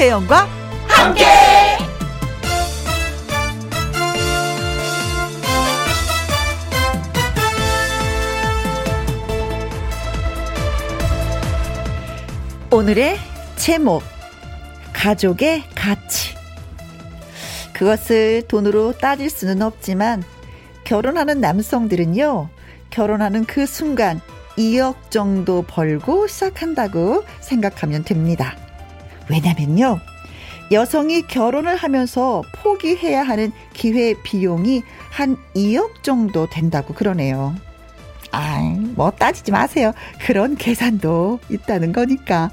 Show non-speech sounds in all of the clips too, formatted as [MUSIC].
김혜영과 함께. 오늘의 제목 가족의 가치 그것을 돈으로 따질 수는 없지만 결혼하는 남성들은요 결혼하는 그 순간 2억 정도 벌고 시작한다고 생각하면 됩니다. 왜냐면요. 여성이 결혼을 하면서 포기해야 하는 기회 비용이 한 2억 정도 된다고 그러네요. 아, 뭐 따지지 마세요. 그런 계산도 있다는 거니까.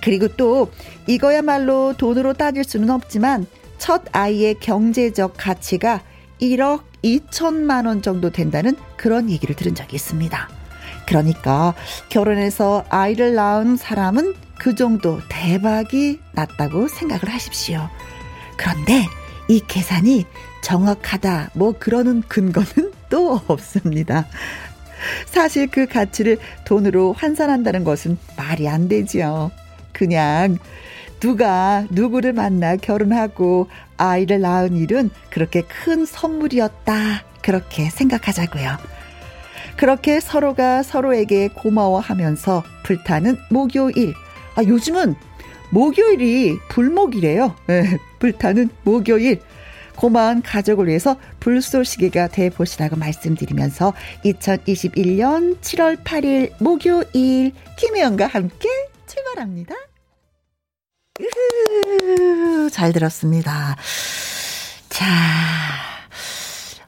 그리고 또 이거야말로 돈으로 따질 수는 없지만 첫 아이의 경제적 가치가 1억 2천만 원 정도 된다는 그런 얘기를 들은 적이 있습니다. 그러니까 결혼해서 아이를 낳은 사람은 그 정도 대박이 났다고 생각을 하십시오. 그런데 이 계산이 정확하다, 뭐 그러는 근거는 [LAUGHS] 또 없습니다. 사실 그 가치를 돈으로 환산한다는 것은 말이 안 되지요. 그냥 누가 누구를 만나 결혼하고 아이를 낳은 일은 그렇게 큰 선물이었다. 그렇게 생각하자고요. 그렇게 서로가 서로에게 고마워하면서 불타는 목요일. 아, 요즘은 목요일이 불목이래요. 네, 불타는 목요일. 고마운 가족을 위해서 불쏘시개가 돼 보시라고 말씀드리면서 2021년 7월 8일 목요일 김혜영과 함께 출발합니다. 으흐, 잘 들었습니다. 자,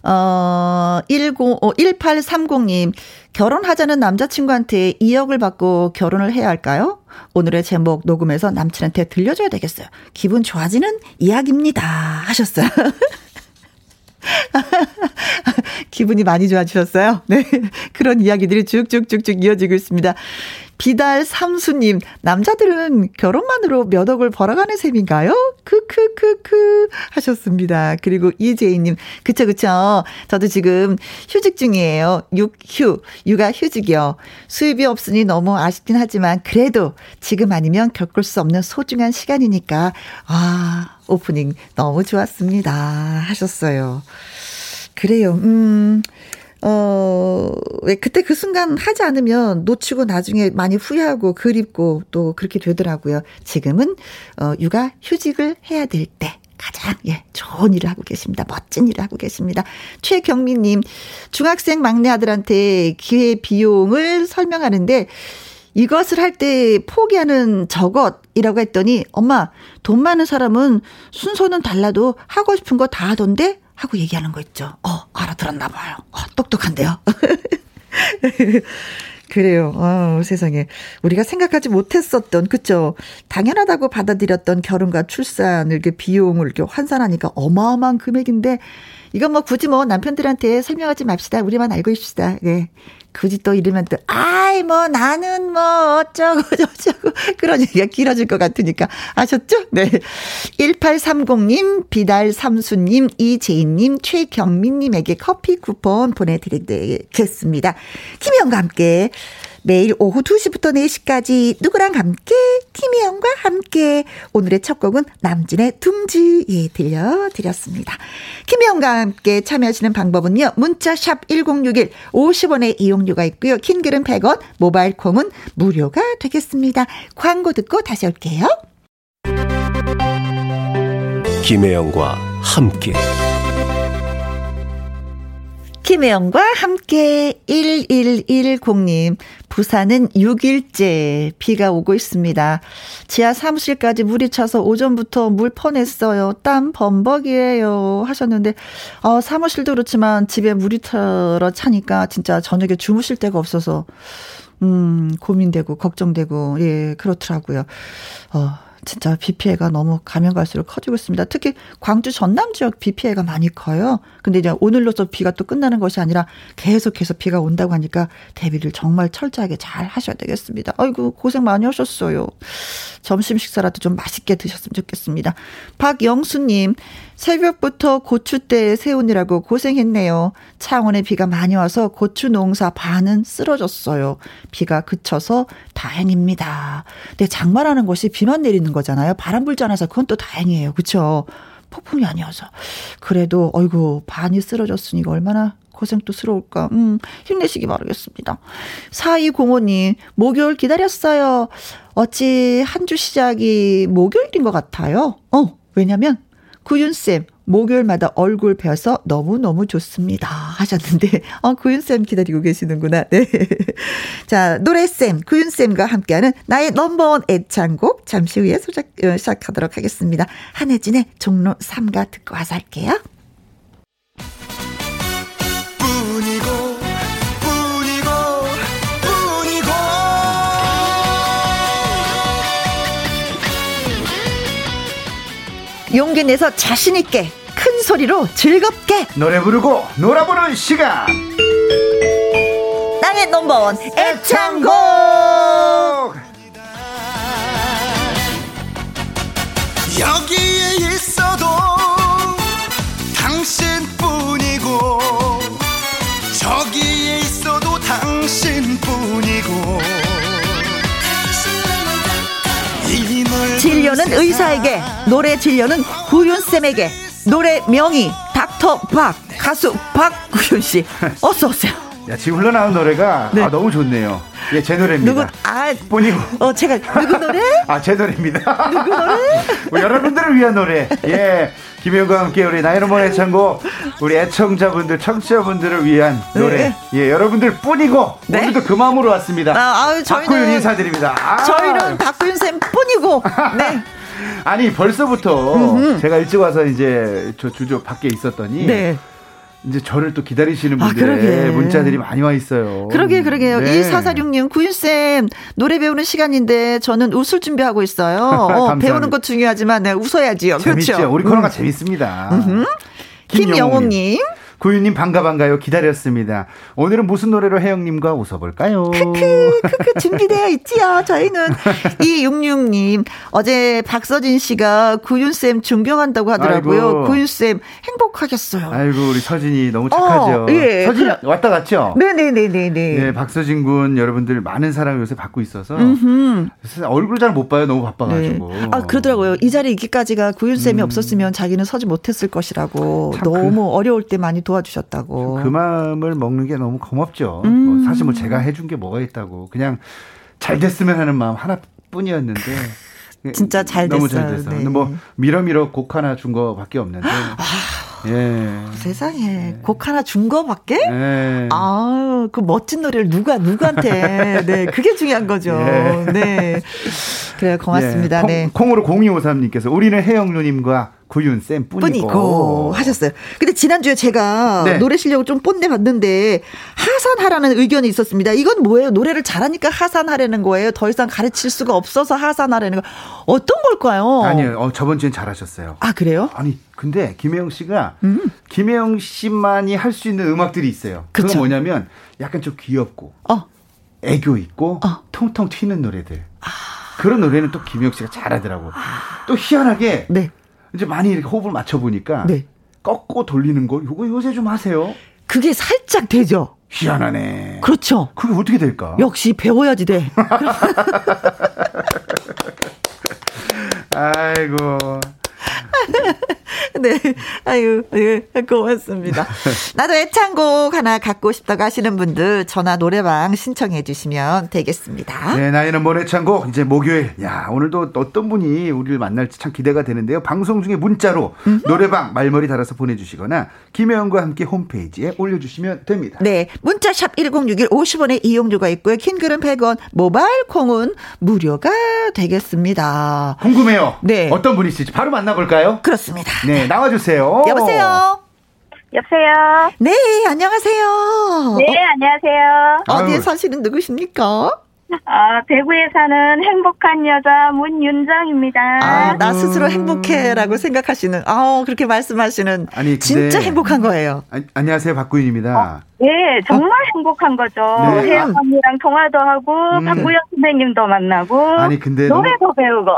어, 10, 어, 1830님, 결혼하자는 남자친구한테 2억을 받고 결혼을 해야 할까요? 오늘의 제목 녹음해서 남친한테 들려줘야 되겠어요. 기분 좋아지는 이야기입니다. 하셨어요. [LAUGHS] [LAUGHS] 기분이 많이 좋아지셨어요? [LAUGHS] 네. 그런 이야기들이 쭉쭉쭉쭉 이어지고 있습니다. 비달 삼수님, 남자들은 결혼만으로 몇 억을 벌어가는 셈인가요? 크크크크 하셨습니다. 그리고 이재희님, 그쵸, 그쵸. 저도 지금 휴직 중이에요. 육휴, 육아 휴직이요. 수입이 없으니 너무 아쉽긴 하지만 그래도 지금 아니면 겪을 수 없는 소중한 시간이니까, 아, 오프닝 너무 좋았습니다. 하셨어요. 그래요. 음, 어, 왜 그때 그 순간 하지 않으면 놓치고 나중에 많이 후회하고 그립고 또 그렇게 되더라고요. 지금은, 어, 육아 휴직을 해야 될 때. 가장, 예, 좋은 일을 하고 계십니다. 멋진 일을 하고 계십니다. 최경민님, 중학생 막내 아들한테 기회 비용을 설명하는데, 이것을 할 때 포기하는 저것이라고 했더니, 엄마, 돈 많은 사람은 순서는 달라도 하고 싶은 거 다 하던데? 하고 얘기하는 거 있죠. 어, 알아들었나 봐요. 어, 똑똑한데요. [LAUGHS] 그래요. 어, 세상에. 우리가 생각하지 못했었던, 그쵸. 당연하다고 받아들였던 결혼과 출산을 이렇게 비용을 이렇게 환산하니까 어마어마한 금액인데, 이건 뭐 굳이 뭐 남편들한테 설명하지 맙시다. 우리만 알고 있습시다. 예. 굳이 또 이러면 또, 아이, 뭐, 나는 뭐, 어쩌고, [LAUGHS] 저쩌고, 그런 얘기가 길어질 것 같으니까. 아셨죠? 네. 1830님, 비달삼수님, 이재인님, 최경민님에게 커피 쿠폰 보내드리겠습니다. 김희영과 함께 매일 오후 2시부터 4시까지 누구랑 함께 김희영과 함께 오늘의 첫 곡은 남진의 둥지 예 들려드렸습니다. 김희영과 함께 참여하시는 방법은요. 문자 샵 1061 50원의 이용료가 있고요. 킹글은 100원 모바일 콩은 무료가 되겠습니다. 광고 듣고 다시 올게요. 김혜영과 함께 김혜영과 함께 1110님, 부산은 6일째 비가 오고 있습니다. 지하 사무실까지 물이 차서 오전부터 물 퍼냈어요. 땀 범벅이에요. 하셨는데, 어, 사무실도 그렇지만 집에 물이 털어 차니까 진짜 저녁에 주무실 데가 없어서, 음, 고민되고, 걱정되고, 예, 그렇더라고요. 어, 진짜 비 피해가 너무 가면 갈수록 커지고 있습니다. 특히 광주 전남 지역 비 피해가 많이 커요. 근데 이제 오늘로서 비가 또 끝나는 것이 아니라 계속해서 비가 온다고 하니까 대비를 정말 철저하게 잘 하셔야 되겠습니다. 아이고 고생 많이 하셨어요. 점심 식사라도 좀 맛있게 드셨으면 좋겠습니다. 박영수님 새벽부터 고추대에 세우느라고 고생했네요. 창원에 비가 많이 와서 고추 농사 반은 쓰러졌어요. 비가 그쳐서 다행입니다. 근데 장마라는 것이 비만 내리는 거잖아요. 바람 불지 않아서 그건 또 다행이에요. 그쵸? 폭풍이 아니어서. 그래도, 어이구, 반이 쓰러졌으니까 얼마나 고생도 스러울까. 음, 힘내시기 바라겠습니다. 4205님, 목요일 기다렸어요. 어찌 한 주 시작이 목요일인 것 같아요. 어, 왜냐면, 구윤쌤, 목요일마다 얼굴 뵈서 너무너무 좋습니다. 하셨는데, [LAUGHS] 어, 구윤쌤 기다리고 계시는구나. 네. [LAUGHS] 자, 노래쌤, 구윤쌤과 함께하는 나의 넘버원 애창곡 잠시 후에 소작, 어, 시작하도록 하겠습니다. 한혜진의 종로 3가 듣고 와서 할게요. 용기 내서 자신 있게 큰 소리로 즐겁게 노래 부르고 놀아보는 시간. 나의 넘버원 애창곡. 여기 진료는 의사에게, 노래 진료는 구윤쌤에게, 노래 명의 닥터 박, 가수 박구윤 씨. 어서 오세요. 야, 지금 흘러나온 노래가 네. 아, 너무 좋네요. 예, 제 노래입니다. 누구, 아, 본이고. 어, 제가, 누구 노래? [LAUGHS] 아, 제 노래입니다. 누구 노래? [LAUGHS] 뭐, 여러분들을 위한 노래. 예. 김효과 함께 우리 나이로몬 애창곡 우리 애청자분들 청취자분들을 위한 노래 네. 예 여러분들 뿐이고 네? 오늘도 그 마음으로 왔습니다 아, 아유, 저희는, 박구윤 인사드립니다 아. 저희는 박구윤 쌤 뿐이고 [LAUGHS] 네 아니 벌써부터 음흠. 제가 일찍 와서 이제 저 주저 밖에 있었더니 네. 이제 저를 또 기다리시는 아, 분들의 아, 문자들이 많이 와 있어요. 그러게 그러게요. 네. 2446님 구윤쌤 노래 배우는 시간인데 저는 웃을 준비하고 있어요. [LAUGHS] 어, 배우는 것 중요하지만 네, 웃어야지요. 재밌죠. 그렇죠. 우리 코너가 음. 재밌습니다. 김영웅님. 구유님 반가 반가요. 기다렸습니다. 오늘은 무슨 노래로 혜영님과 웃어볼까요? 크크 크크 준비되어 있지요. 저희는 [LAUGHS] 이육육님 어제 박서진 씨가 구윤 쌤 존경한다고 하더라고요. 구윤 쌤 행복하겠어요. 아이고 우리 서진이 너무 착하죠. 어, 예. 서진이 그, 왔다 갔죠? 네네네네네. 네 박서진 군 여러분들 많은 사랑 요새 받고 있어서 얼굴 잘 못 봐요. 너무 바빠가지고. 네. 아 그러더라고요. 이 자리에 있기까지가 구윤 쌤이 음. 없었으면 자기는 서지 못했을 것이라고 너무 그... 어려울 때 많이 도와주셨다고. 그 마음을 먹는 게 너무 고맙죠. 음. 뭐 사실 뭐 제가 해준 게 뭐가 있다고 그냥 잘 됐으면 하는 마음 하나뿐이었는데. 진짜 잘 너무 됐어요. 잘 됐어요. 네. 근데 뭐 미러미러 곡 하나 준 거밖에 없는데. 아, 예. 세상에 네. 곡 하나 준 거밖에? 예. 아, 그 멋진 노래를 누가 누구한테? 네, 그게 중요한 거죠. 예. 네. 그래 고맙습니다. 예. 네. 콩, 으로 0253님께서 우리는 혜영 누님과 구윤 쌤 뿐이고. 뿐이고 하셨어요. 근데 지난주에 제가 네. 노래 실력을 좀 뽐내 봤는데 하산하라는 의견이 있었습니다. 이건 뭐예요? 노래를 잘하니까 하산하라는 거예요. 더 이상 가르칠 수가 없어서 하산하라는 거. 어떤 걸까요? 아니요. 어, 저번 주엔 잘하셨어요. 아, 그래요? 아니, 근데 김혜영 씨가 음. 김혜영 씨만이 할 수 있는 음악들이 있어요. 그쵸? 뭐냐면 약간 좀 귀엽고 어. 애교 있고 어. 통통 튀는 노래들. 아. 그런 노래는 또 김혜영 씨가 잘하더라고. 아. 또 희한하게 네. 이제 많이 이렇게 호흡을 맞춰 보니까 네. 꺾고 돌리는 거 요거 요새 좀 하세요. 그게 살짝 되죠. 희한하네. 그렇죠. 그게 어떻게 될까? 역시 배워야지 돼. [LAUGHS] 아이고. [LAUGHS] [LAUGHS] 네. 아유, 예, 고맙습니다. [LAUGHS] 나도 애창곡 하나 갖고 싶다고 하시는 분들 전화 노래방 신청해 주시면 되겠습니다. 네, 나이는 뭘 애창곡 이제 목요일. 야, 오늘도 어떤 분이 우리를 만날지 참 기대가 되는데요. 방송 중에 문자로 음흠. 노래방 말머리 달아서 보내 주시거나 김혜영과 함께 홈페이지에 올려 주시면 됩니다. 네. 문자샵 1061 50원의 이용료가 있고요. 킹글은 100원, 모바일 콩은 무료가 되겠습니다. 궁금해요. 네. 어떤 분이실지 바로 만나 볼까요? 그렇습니다. 네, 나와주세요. 여보세요. 여보세요. 네, 안녕하세요. 네, 안녕하세요. 어디에. 사시는 누구십니까? 아, 대구에 사는 행복한 여자 문윤정입니다. 아, 나 스스로 행복해라고 생각하시는, 아, 그렇게 말씀하시는. 아니, 진짜 행복한 거예요. 아, 안녕하세요, 박구윤입니다. 어, 네, 정말 어? 행복한 거죠. 네. 혜영 아. 언니랑 통화도 하고, 음. 박구윤 선생님도 만나고, 아니, 근데 노래도 너무, 배우고.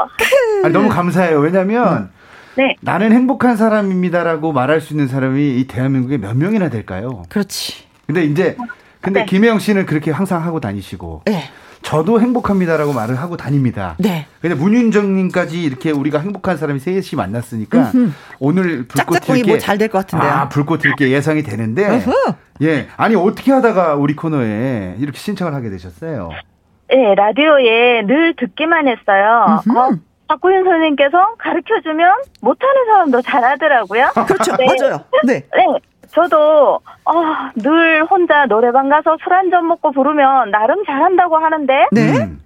아니, 너무 감사해요. 왜냐면, 네. 나는 행복한 사람입니다라고 말할 수 있는 사람이 이 대한민국에 몇 명이나 될까요? 그렇지. 근데 이제 근데 네. 김혜영 씨는 그렇게 항상 하고 다니시고 네. 저도 행복합니다라고 말을 하고 다닙니다. 네. 근데 문윤정님까지 이렇게 우리가 행복한 사람이 셋이 만났으니까 음흠. 오늘 불꽃 til게 뭐잘 될 것 같은데요. 아 불꽃 튈게 예상이 되는데 으흠. 예 아니 어떻게 하다가 우리 코너에 이렇게 신청을 하게 되셨어요? 네 라디오에 늘 듣기만 했어요. 어, 박구윤 선생님께서 가르쳐 주면 못하는 사람도 잘하더라고요. [LAUGHS] 그렇죠 네. 맞아요. 네. [LAUGHS] 네. 저도 어, 늘 혼자 노래방 가서 술 한 잔 먹고 부르면 나름 잘한다고 하는데 네. 음.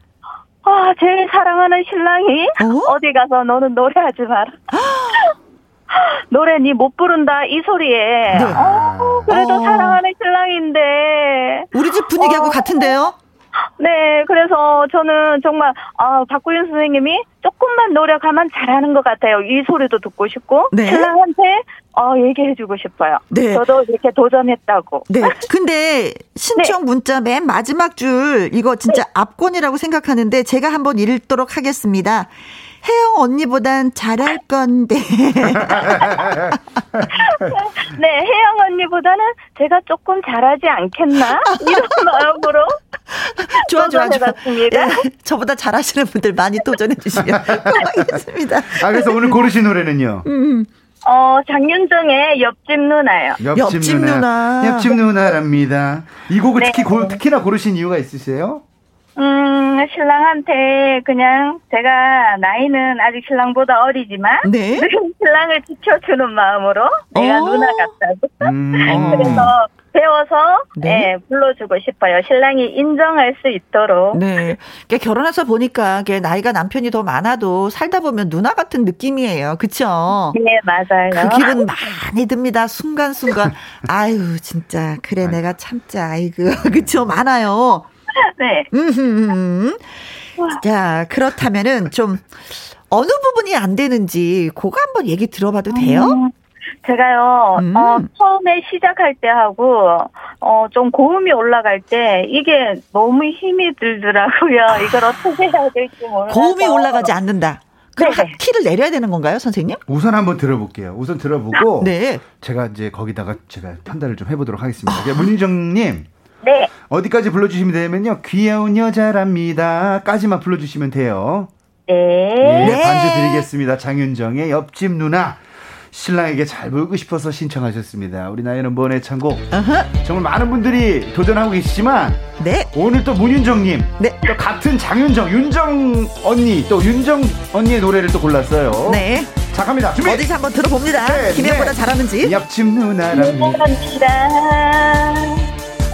아, 제일 사랑하는 신랑이 어? 디 가서 너는 노래하지 마라. [GASPS] 노래 니 못 부른다 이 소리에. 네. 어, 그래도 어. 사랑하는 신랑인데. 우리 집 분위기하고 어. 같은데요? 네, 그래서 저는 정말 아, 박구윤 선생님이 조금만 노력하면 잘하는 것 같아요. 이 소리도 듣고 싶고 네. 신랑한테 어, 얘기해주고 싶어요. 네. 저도 이렇게 도전했다고. 네. 근데 신청 네. 문자 맨 마지막 줄 이거 진짜 네. 압권이라고 생각하는데 제가 한번 읽도록 하겠습니다. 혜영 언니보단 잘할 건데. [LAUGHS] 네, 혜영 언니보다는 제가 조금 잘하지 않겠나? 이런 [LAUGHS] 마음으로. [LAUGHS] 좋아, 좋아, 좋아. 예, 저보다 잘하시는 분들 많이 도전해 주시면 고맙겠습니다. 아, 그래서 오늘 고르신 노래는요? 음. 어, 장윤정의 옆집 누나요. 옆집, 옆집 누나. 누나. 옆집 누나랍니다. 이 곡을 네. 특히 고, 특히나 고르신 이유가 있으세요? 음, 신랑한테 그냥 제가 나이는 아직 신랑보다 어리지만 네? [LAUGHS] 신랑을 지켜주는 마음으로 내가 어. 누나 같다고. 음. 그래서 배워서 네. 네. 불러주고 싶어요. 신랑이 인정할 수 있도록. 네. 그러니까 결혼해서 보니까 나이가 남편이 더 많아도 살다 보면 누나 같은 느낌이에요. 그쵸? 네, 맞아요. 그 기분 많이 듭니다. 순간순간. 아유, 진짜. 그래, 내가 참자. 아이고. [LAUGHS] 그쵸? 많아요. 네. 자, 그렇다면은 좀 어느 부분이 안 되는지 그거 한번 얘기 들어봐도 돼요? 음, 제가요, 음. 어, 처음에 시작할 때 하고, 어, 좀 고음이 올라갈 때, 이게 너무 힘이 들더라고요. 이걸 어떻게 해야 될지 몰라서. 고음이 올라가지 않는다. 그럼 네. 키를 내려야 되는 건가요, 선생님? 우선 한번 들어볼게요. 우선 들어보고, 네. 제가 이제 거기다가 제가 편달을 좀 해보도록 하겠습니다. 아. 문희정님. 네. 어디까지 불러주시면 되면요. 귀여운 여자랍니다. 까지만 불러주시면 돼요. 네. 네. 반주 드리겠습니다. 장윤정의 옆집 누나. 신랑에게 잘 보이고 싶어서 신청하셨습니다. 우리 나이는 번의 창곡. 정말 많은 분들이 도전하고 계시지만 네. 오늘 또 문윤정님, 네. 또 같은 장윤정, 윤정 언니, 또 윤정 언니의 노래를 또 골랐어요. 네. 자 갑니다. 준비. 어디서 한번 들어봅니다. 네, 김혜보다 네. 잘하는지. 옆집 누나랍니다.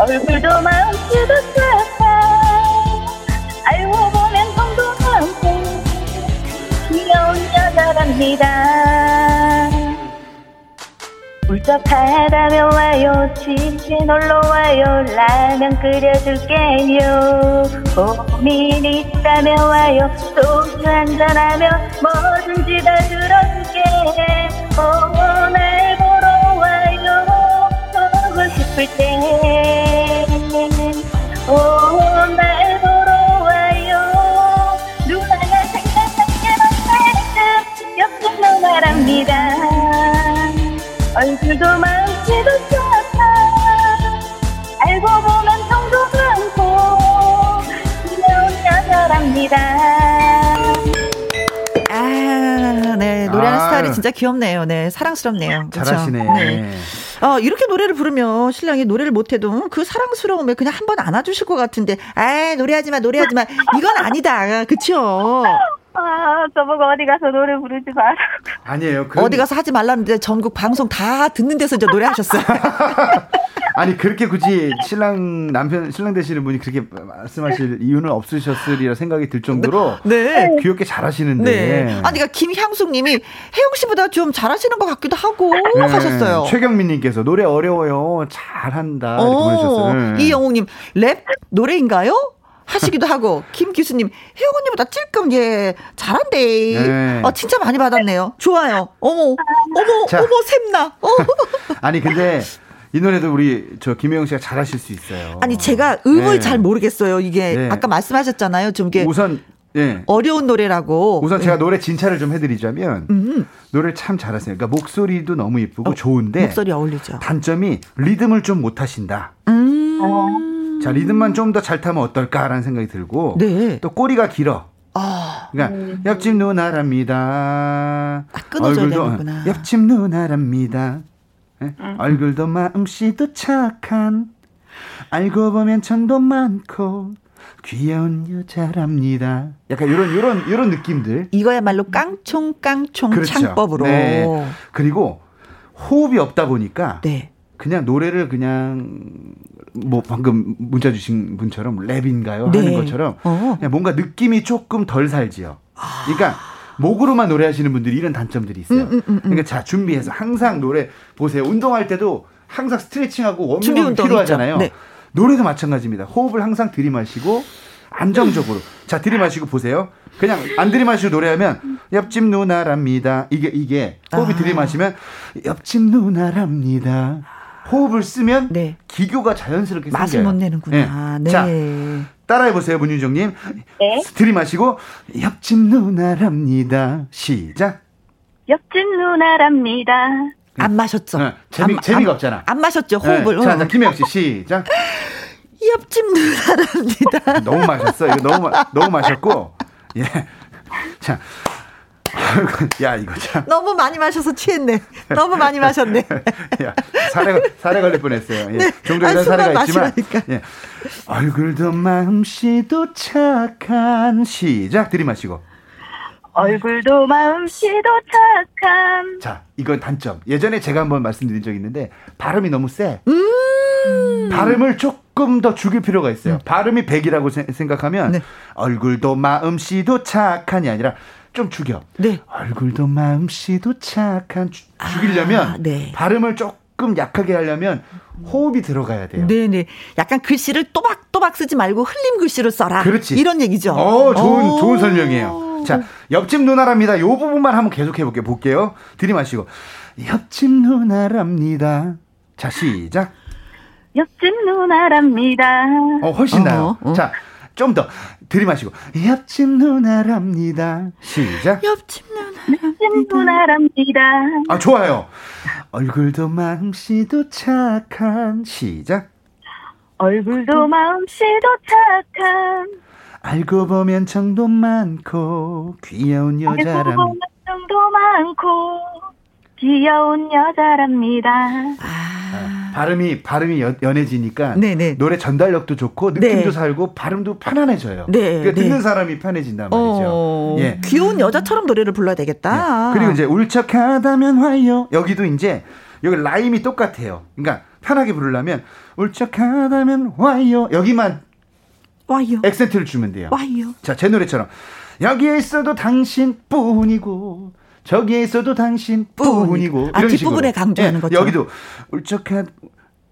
얼굴도 마음씨도 착한 알고 보면 많고 귀여운 여자랍니다. 울적하다면 와요. 집에 놀러와요. 라면 끓여줄게요. 고민 있다면 와요. 소주 한잔하면 뭐든지 다 들어줄게. 오늘 때 오날 보러 와요. 누나가 생각하게만 살듯 옆집 누나랍니다. 얼굴도 마음씨도 좋아 알고 보면 정도 많고 귀여운 여자랍니다 노래하는 아, 스타일이 진짜 귀엽네요. 네. 사랑스럽네요. 그쵸? 잘하시네. 네. 어, 이렇게 노래를 부르면 신랑이 노래를 못해도 그 사랑스러움에 그냥 한 번 안아주실 것 같은데, 아 노래하지 마, 노래하지 마. 이건 아니다. 그쵸? 아, 저보고 어디 가서 노래 부르지 마라고. 아니에요. 그럼... 어디 가서 하지 말라는데 전국 방송 다 듣는 데서 이제 노래하셨어요. [LAUGHS] 아니 그렇게 굳이 신랑 남편 신랑 되시는 분이 그렇게 말씀하실 이유는 없으셨으리라 생각이 들 정도로 네. 귀엽게 잘하시는데. 네. 아니 그러니까 김향숙님이 혜영 씨보다 좀 잘하시는 것 같기도 하고 네. 하셨어요. 최경민님께서 노래 어려워요 잘한다 이렇게 어, 보내셨어요. 네. 이영웅님 랩 노래인가요? 하시기도 하고 [LAUGHS] 김 교수님 혜영 언니보다 찔끔 예 잘한대. 네. 어 진짜 많이 받았네요. 좋아요. 어머 어머 자. 어머 샘나. 어. [LAUGHS] 아니 근데 이 노래도 우리 저 김혜영 씨가 잘하실 수 있어요. 아니 제가 음을 네. 잘 모르겠어요. 이게 네. 아까 말씀하셨잖아요. 좀 이게 우선 예. 어려운 노래라고. 우선 제가 네. 노래 진찰을 좀 해드리자면 음. 노래를 참 잘하세요. 그러니까 목소리도 너무 예쁘고 어, 좋은데 목소리 어울리죠. 단점이 리듬을 좀 못하신다. 음. 자, 리듬만 좀 더 잘 타면 어떨까라는 생각이 들고 네. 또 꼬리가 길어. 아. 그러니까 음. 옆집 누나랍니다. 아, 얼굴도 되는구나. 옆집 누나랍니다. 네? 음. 얼굴도 마음씨도 착한 알고 보면 천도 많고 귀여운 여자랍니다. 약간 이런 이런 이런 느낌들. 이거야말로 깡총 깡총 그렇죠. 창법으로. 네. 그리고 호흡이 없다 보니까 네. 그냥 노래를 그냥 뭐 방금 문자 주신 분처럼 랩인가요 네. 하는 것처럼 어. 그냥 뭔가 느낌이 조금 덜 살지요. 그러니까 목으로만 노래하시는 분들이 이런 단점들이 있어요. 음, 음, 음, 음. 그러니까 자 준비해서 항상 노래 보세요. 운동할 때도 항상 스트레칭하고 워밍업이 필요하잖아요. 네. 노래도 마찬가지입니다. 호흡을 항상 들이마시고 안정적으로. 자, 들이마시고 보세요. 그냥 안 들이마시고 노래하면 옆집 누나랍니다. 이게 이게 호흡이 아. 들이마시면 옆집 누나랍니다. 호흡을 쓰면 네. 기교가 자연스럽게 맛을 생겨요. 못 내는구나. 네. 네. 자, 따라해 보세요, 문윤정님. 네. 들이마시고 옆집 누나랍니다. 시작. 옆집 누나랍니다. 안 마셨죠? 네. 재미 안, 재미가 없잖아. 안 마셨죠, 네. 호흡을. 자, 자, 김혜영 씨 시작. [LAUGHS] 옆집 누나랍니다. 너무 마셨어. 이거 너무 너무 마셨고. 예. 자. [LAUGHS] 야 이거 참 너무 많이 마셔서 취했네. 너무 많이 마셨네. [LAUGHS] 야 사례 사례 걸릴 뻔했어요. 예. 네. 종종 이런 사례가 있지만 예. 얼굴도 마음씨도 착한 시작 들이마시고 얼굴도 마음씨도 착한 자 이건 단점. 예전에 제가 한번 말씀드린 적이 있는데 발음이 너무 세. 음~ 발음을 조금 더 죽일 필요가 있어요. 음. 발음이 100이라고 생각하면 네. 얼굴도 마음씨도 착한이 아니라 좀 죽여. 네. 얼굴도 마음씨도 착한 주, 죽이려면 아, 네. 발음을 조금 약하게 하려면 호흡이 들어가야 돼요. 네네. 약간 글씨를 또박또박 쓰지 말고 흘림 글씨로 써라. 그렇지. 이런 얘기죠. 어, 좋은 오. 좋은 설명이에요. 자, 옆집 누나랍니다. 요 부분만 한번 계속 해 볼게요. 볼게요. 들이마시고 옆집 누나랍니다. 자, 시작. 옆집 누나랍니다. 어, 훨씬 나요. 어, 어. 자, 좀 더 들이마시고 옆집 누나랍니다. 시작. 옆집 누나랍니다. 옆집 누나랍니다. 아, 좋아요. 얼굴도 마음씨도 착한 시작. 얼굴도 마음씨도 착한 알고 보면 정도 많고 귀여운 여자랍니다. 알고 보면 정도 많고 귀여운 여자랍니다. 아. 발음이 발음이 연, 연해지니까 네네. 노래 전달력도 좋고 느낌도 네. 살고 발음도 편안해져요. 네, 그러니까 네. 듣는 사람이 편해진단 말이죠. 어, 예. 귀여운 여자처럼 노래를 불러야 되겠다. 예. 그리고 이제 울적하다면 와요. 여기도 이제 여기 라임이 똑같아요. 그러니까 편하게 부르려면 울적하다면 와요. 여기만 와요. 액센트를 주면 돼요. 와요. 자, 제 노래처럼 여기에 있어도 당신뿐이고 저기에 있어도 당신뿐이고 아, 이런 뒷부분에 강조하는 예, 거죠. 여기도 울적한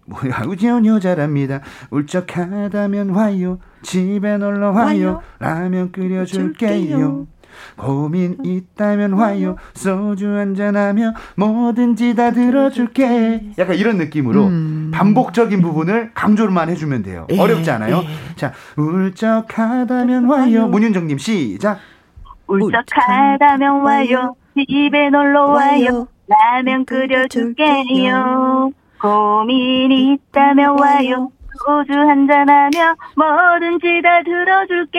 뭐야 우지운 여자랍니다. 울적하다면 와요. 집에 놀러 와요. 와요. 라면 끓여줄게요. 고민 있다면 와요. 소주 한잔하며 뭐든지 다 들어줄게. 약간 이런 느낌으로 음. 반복적인 부분을 강조만 해주면 돼요. 예, 어렵지 않아요? 예. 자, 울적하다면 와요. 문윤정님 시작. 울적하다면 와요. 집에 놀러 와요. 라면 끓여줄게요. 고민이 있다면 와요. 소주 한잔하며 뭐든지 다 들어줄게.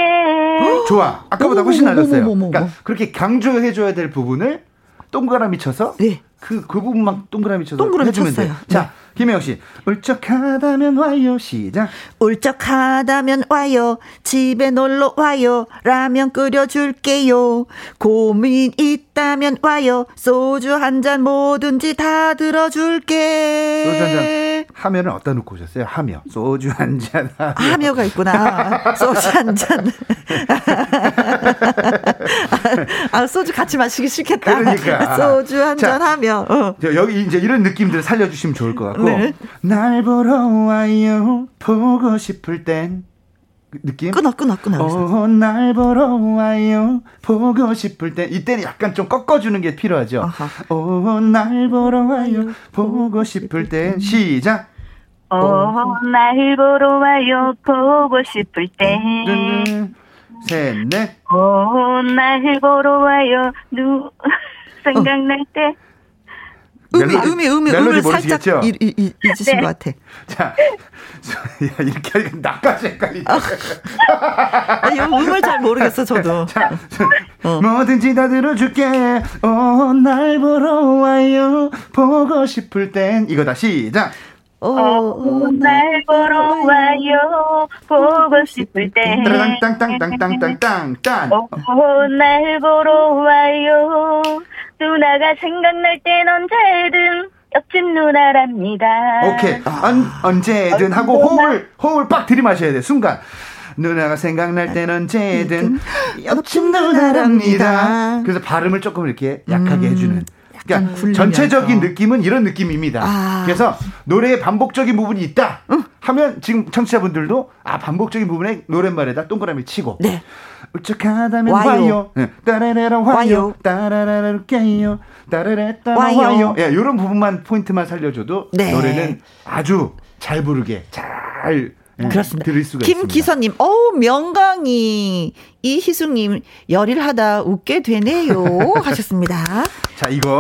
좋아. 아까보다 훨씬 나아졌어요. 그러니까 그렇게 강조해줘야 될 부분을 동그라미 쳐서 네. 그, 그 부분만 동그라미 쳐서 동그라미 해주면 쳤어요. 돼. 자, 네. 김혜영 씨. 울적하다면 와요. 시작. 울적하다면 와요. 집에 놀러 와요. 라면 끓여줄게요. 고민 있 다면 와요. 소주 한 잔 뭐든지 다 들어줄게. 소주 한 잔 하면은 어디다 놓고 오셨어요? 하며. 소주 한 잔. 하며. 하며 가 있구나. 소주 한 잔. 아, 소주 같이 마시기 싫겠다. 그러니까. 소주 한 잔 하며. 어. 여기 이제 이런 느낌들 살려주시면 좋을 것 같고. 네. 날 보러 와요. 보고 싶을 땐. 그 느낌? 끊어, 끊어, 끊어. 어, 날 보러 와요. 보고 싶을 땐. 이때는 약간 좀 꺾어주는 게 필요하죠. 어, 날 보러 와요. 보고 싶을 땐. 시작. 어, 날 보러 와요. 보고 싶을 땐. 셋, 넷. 어, 날 보러 와요. 누, [LAUGHS] 생각날 때. 음이, 음이, 음이, 음을 살짝 이, 이, 이, 잊으신 네. 것 같아. 자, 야, 이렇게 하니까 나까지 헷갈리네. 아, 음을 잘 모르겠어, 저도. [LAUGHS] 자, 어. 뭐든지 다 들어줄게. 어, 날 보러 와요. 보고 싶을 땐. 이거다, 시작. 어, 어, 날 보러 와요. 보고 싶을 때. 땅땅땅땅땅땅땅. 어, 날 보러 와요. 누나가 생각날 땐 언제든 옆집 누나랍니다. 오케이. 언, 언제든 하고 호흡을, 호흡을 빡 들이마셔야 돼, 순간. 누나가 생각날 땐 언제든 옆집 누나랍니다. 그래서 발음을 조금 이렇게 약하게 음. 해주는. 그러니까 전체적인 느낌은 이런 느낌입니다. 아. 그래서 노래에 반복적인 부분이 있다 응. 하면 지금 청취자분들도 아 반복적인 부분에 노랫말에다 동그라미 치고 네. 울적하다면 와요, 와요. 네. 따라라라 와요, 따라라라 깨요, 따라라 따라 와요. 와요. 예, 이런 부분만 포인트만 살려줘도 네. 노래는 아주 잘 부르게 잘 네, 그렇습니다. 들을 수가 김기선님, 어 명강이 이희숙님 열일하다 웃게 되네요 [LAUGHS] 하셨습니다. 자 이거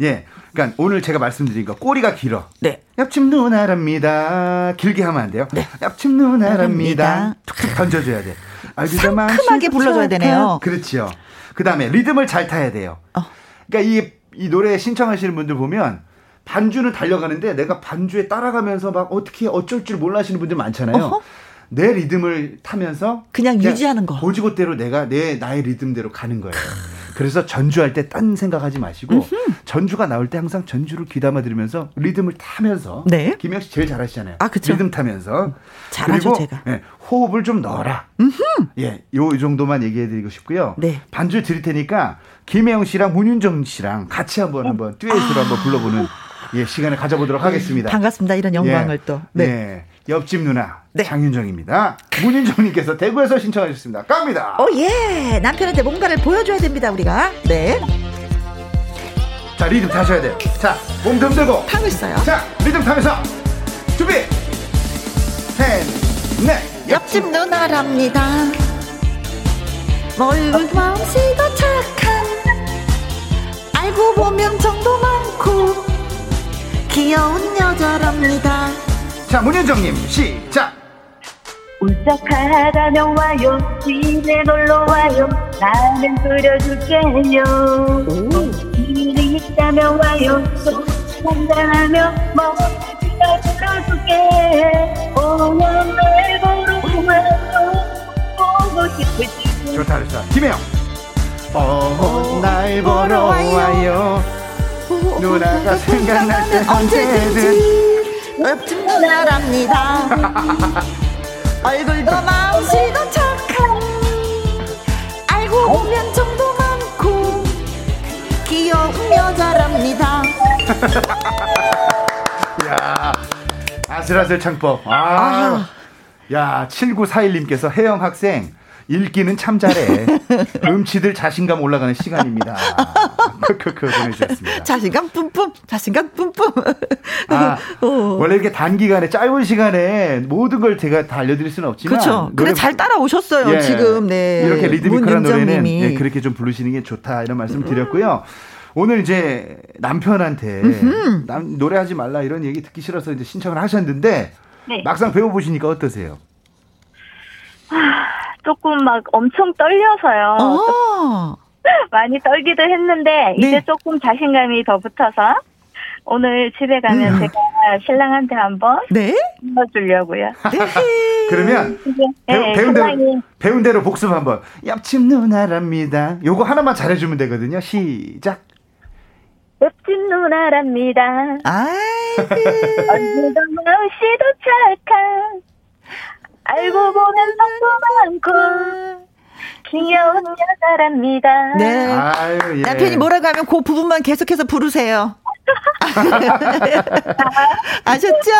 예, 그러니까 오늘 제가 말씀드린 거 꼬리가 길어. 네. 옆집 누나랍니다. 길게 하면 안 돼요. 네. 옆집 누나랍니다. 툭툭 던져줘야 돼. 상큼하게 불러줘야 되네요. 그렇지요. 그 다음에 리듬을 잘 타야 돼요. 어. 그러니까 이, 이 노래 신청하시는 분들 보면 반주는 달려가는데 내가 반주에 따라가면서 막 어떻게 어쩔 줄 몰라 하시는 분들 많잖아요. 어허? 내 리듬을 타면서 그냥, 그냥 유지하는 거. 고지고대로 내가 내 나의 리듬대로 가는 거예요. 그래서 전주할 때 딴 생각하지 마시고 음흠. 전주가 나올 때 항상 전주를 귀담아 들으면서 리듬을 타면서 네. 김영 씨 제일 잘하시잖아요. 아, 그쵸? 리듬 타면서 잘하죠 그리고 제가. 예, 호흡을 좀 넣어라. 음흠. 예, 요 정도만 얘기해 드리고 싶고요. 네. 반주 드릴 테니까 김혜영 씨랑 문윤정 씨랑 같이 한번 한번 듀엣으로 아. 한번 불러보는 예, 시간을 가져보도록 하겠습니다. 반갑습니다. 이런 영광을 예. 또. 네. 예. 옆집 누나 네. 장윤정입니다. 문윤정님께서 대구에서 신청하셨습니다. 갑니다. 오 예, 남편한테 뭔가를 보여줘야 됩니다 우리가. 네. 자 리듬 타셔야 돼요. 자, 몸 덤들고. 타고 있어요. 자, 리듬 타면서 준비. 셋, 넷. 옆집 누나랍니다. 멀고 마음씨도 착한 알고 보면 정도 많고 귀여운 여자랍니다. 자, 문현정님, 시작! 울적하다면 와요, 집에 놀러 와요, 나는 그려줄게요. 일이 있다면 와요, 또 한잔하며 먹으러 들어줄게. 오늘 날 보러 와요, 보고 때. 좋다, 좋다. 김혜영. 어, 날 보러 와요. 누나가 생각날 때 언제든. 읍집 누나랍니다. 얼굴도 마음씨도 착한 알고 보면 정도 많고 귀여운 여자랍니다. [LAUGHS] 야 아슬아슬 창법. 아, 아. 야 7941님께서 혜영 학생 읽기는 참 잘해. [LAUGHS] 음치들 자신감 올라가는 시간입니다. 크크크 보내주셨습니다. 자신감 뿜뿜, 자신감 뿜뿜. 아, 어. 원래 이렇게 단기간에 짧은 시간에 모든 걸 제가 다 알려드릴 수는 없지만. 그렇죠. 그래 잘 따라오셨어요. 예, 지금 네. 이렇게 리드미컬한 노래는 예, 그렇게 좀 부르시는 게 좋다 이런 말씀 을 드렸고요. 오늘 이제 남편한테 남, 노래하지 말라 이런 얘기 듣기 싫어서 이제 신청을 하셨는데 네. 막상 배워보시니까 어떠세요? 조금 막 엄청 떨려서요. 어. [LAUGHS] 많이 떨기도 했는데 네. 이제 조금 자신감이 더 붙어서 오늘 집에 가면 음. 제가 신랑한테 한번 네? 불러주려고요. 네. [LAUGHS] 그러면 네, 배운, 대로 배운 대로 복습 한번 옆집 누나랍니다. 요거 하나만 잘해주면 되거든요. 시작. 옆집 누나랍니다. 아이고. 언제도 마음씨도 착한 알고 보면 너무 많고 귀여운 여자랍니다. 네. 아유, 예. 남편이 뭐라고 하면 그 부분만 계속해서 부르세요. [LAUGHS] 아셨죠?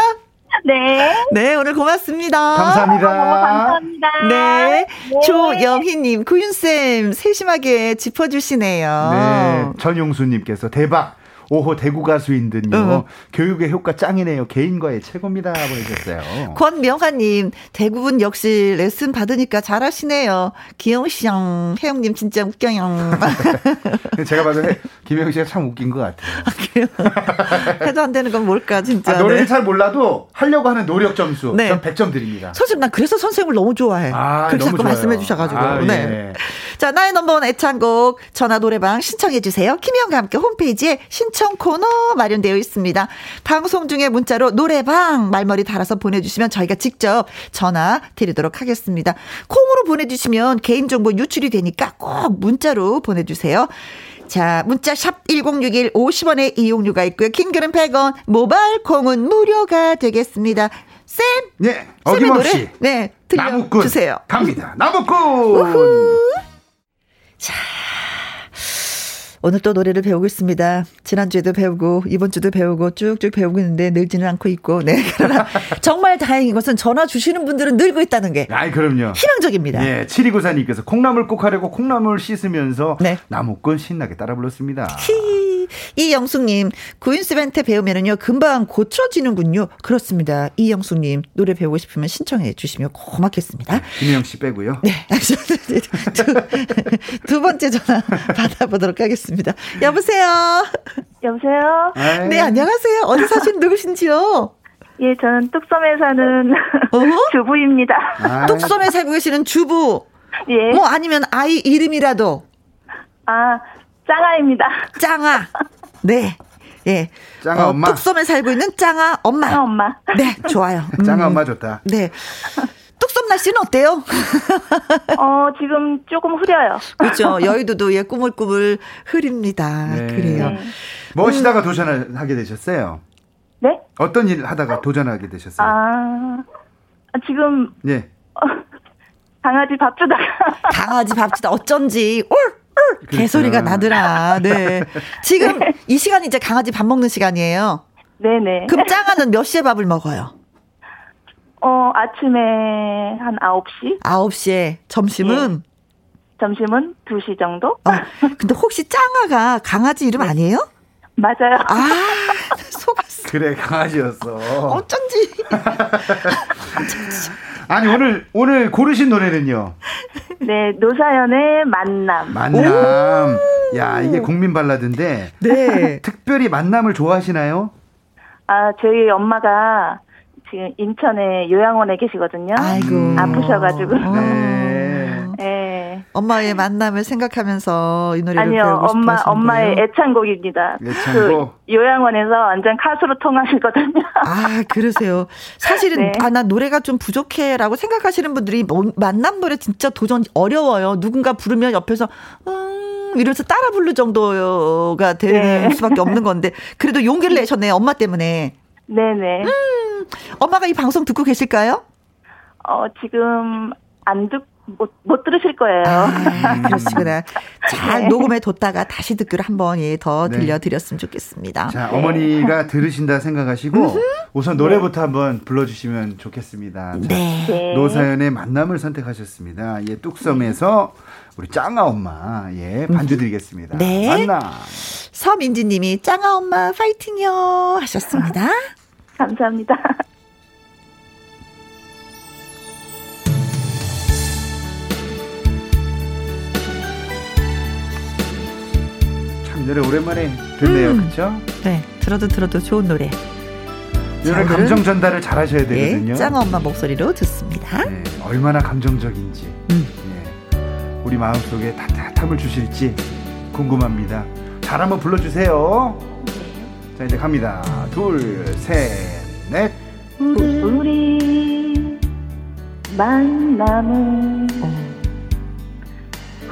네. 네, 오늘 고맙습니다. 감사합니다. 감사합니다. 네. 네. 조영희님, 구윤쌤, 세심하게 짚어주시네요. 네. 전용수님께서 대박. 오호 대구 가수인 듯요. 어. 교육의 효과 짱이네요. 개인과의 최고입니다. 보내셨어요. 권명화님, 대구분 역시 레슨 받으니까 잘하시네요. 기영씨형, 혜영님 진짜 웃겨요. [LAUGHS] 제가 봐도 김영 씨가 참 웃긴 것 같아요. 아? [LAUGHS] 해도 안 되는 건 뭘까, 진짜. 아, 노래는 네. 잘 몰라도 하려고 하는 노력 점수. 네. 전 100점 드립니다. 솔직히 난 그래서 선생님을 너무 좋아해. 아, 그렇게 자꾸 말씀해 주셔가지고. 아, 네. 예. 자, 나의 넘버원 애창곡 전화 노래방 신청해 주세요. 김희영과 함께 홈페이지에 신청 코너 마련되어 있습니다. 방송 중에 문자로 노래방 말머리 달아서 보내주시면 저희가 직접 전화 드리도록 하겠습니다. 콩으로 보내주시면 개인정보 유출이 되니까 꼭 문자로 보내주세요. 자, 문자 샵 1061 50원의 이용료가 있고요. 킹글은 100원, 모바일 콩은 무료가 되겠습니다. 쌤! 네, 어김없이. 네, 들려주세요. 갑니다. 나무꾼! 우후. 자, 오늘 또 노래를 배우고 있습니다. 지난주에도 배우고, 이번주도 배우고, 쭉쭉 배우고 있는데 늘지는 않고 있고, 네. [LAUGHS] 그러나 정말 다행인 것은 전화 주시는 분들은 늘고 있다는 게. 아이, 그럼요. 희망적입니다. 네, 7294님께서 콩나물 꼭 하려고 콩나물 씻으면서 네. 나무꾼 신나게 따라 불렀습니다. 히. 이영숙님, 구인스벤트 배우면은요, 금방 고쳐지는군요. 그렇습니다. 이영숙님, 노래 배우고 싶으면 신청해 주시면 고맙겠습니다. 김혜영 씨 빼고요. 네, 두, [LAUGHS] 두 번째 전화 받아보도록 하겠습니다. 여보세요? 여보세요? 네, 네 안녕하세요. 어디 사시는 누구신지요? 예, 저는 뚝섬에 사는 어? [LAUGHS] 주부입니다. 아. 뚝섬에 살고 계시는 주부. 예. 뭐 아니면 아이 이름이라도. 아, 짱아입니다. 짱아. 네. 예. 짱아 어, 엄마. 뚝섬에 살고 있는 짱아 엄마. 짱아 엄마. 네, 좋아요. 음. [LAUGHS] 짱아 엄마 좋다. 네. 뚝섬 날씨는 어때요? [LAUGHS] 어, 지금 조금 흐려요. 그렇죠. 여의도도 예, 꾸물꾸물 흐립니다. 네. 그래요. 네. 뭐 하시다가 음. 도전을 하게 되셨어요? 네? 어떤 일 하다가 도전하게 되셨어요? 아, 지금. 네. 어, [LAUGHS] 강아지 밥 주다가. 강아지 밥 주다 어쩐지, 올! 그렇죠. 개소리가 나더라. 네. 지금 네. 이 시간이 이제 강아지 밥 먹는 시간이에요. 네네. 그럼 짱아는 몇 시에 밥을 먹어요? 어, 아침에 한 9시. 9시에. 점심은? 네. 점심은 2시 정도? 어, 근데 혹시 짱아가 강아지 이름 네. 아니에요? 맞아요. 아, [LAUGHS] 속았어. 그래, 강아지였어. 어쩐지. [LAUGHS] 아니, 오늘, 오늘 고르신 노래는요? 네, 노사연의 만남. 만남. 야, 이게 국민 발라드인데. 네. 특별히 만남을 좋아하시나요? 아, 저희 엄마가 지금 인천에 요양원에 계시거든요. 아이고. 아프셔가지고. 네. 네. 엄마의 만남을 생각하면서 이 노래를 아니요, 엄마 엄마의 거예요? 애창곡입니다. 애창곡. 그 요양원에서 완전 카수로 통하시거든요. 아 그러세요. 사실은 네. 아 나 노래가 좀 부족해라고 생각하시는 분들이 뭐, 만남 노래 진짜 도전 어려워요. 누군가 부르면 옆에서 음 이러면서 따라 부를 정도가 되는 네. 수밖에 없는 [LAUGHS] 건데 그래도 용기를 내셨네요. 엄마 때문에. 네네. 음, 엄마가 이 방송 듣고 계실까요? 어, 지금 안 듣, 못, 못 들으실 거예요. 아, [LAUGHS] 그러시구나. 잘 네. 녹음해 뒀다가 다시 듣기를 한번 예, 더 네. 들려드렸으면 좋겠습니다. 자, 네. 어머니가 들으신다 생각하시고 우선 노래부터 한번 불러주시면 좋겠습니다. 자, 네. 네. 노사연의 만남을 선택하셨습니다. 예, 뚝섬에서 우리 짱아 엄마, 예, 반주 드리겠습니다. 네. 만남. 서민지 님이 짱아 엄마 파이팅요 하셨습니다. [LAUGHS] 감사합니다. 노래 오랜만에 듣네요. 음. 그렇죠? 네. 들어도 들어도 좋은 노래. 노래 감정 전달을 잘 하셔야 되거든요. 예, 짱아 엄마 목소리로 듣습니다. 네, 얼마나 감정적인지. 음. 예, 우리 마음속에 따뜻함을 주실지 궁금합니다. 잘 한번 불러주세요. 자, 이제 갑니다. 둘, 셋, 넷. 우리, 우리 만남은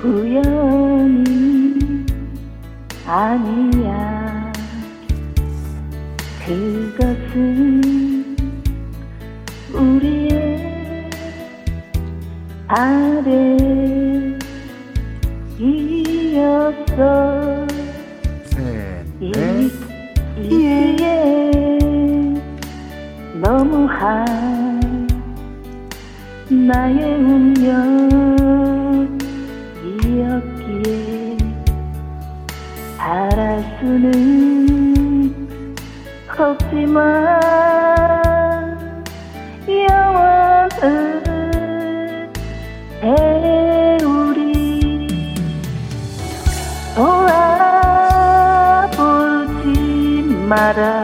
우연이 아니야. 그것은 우리의 아래 이었어. 이기에 너무한 나의 운 돌아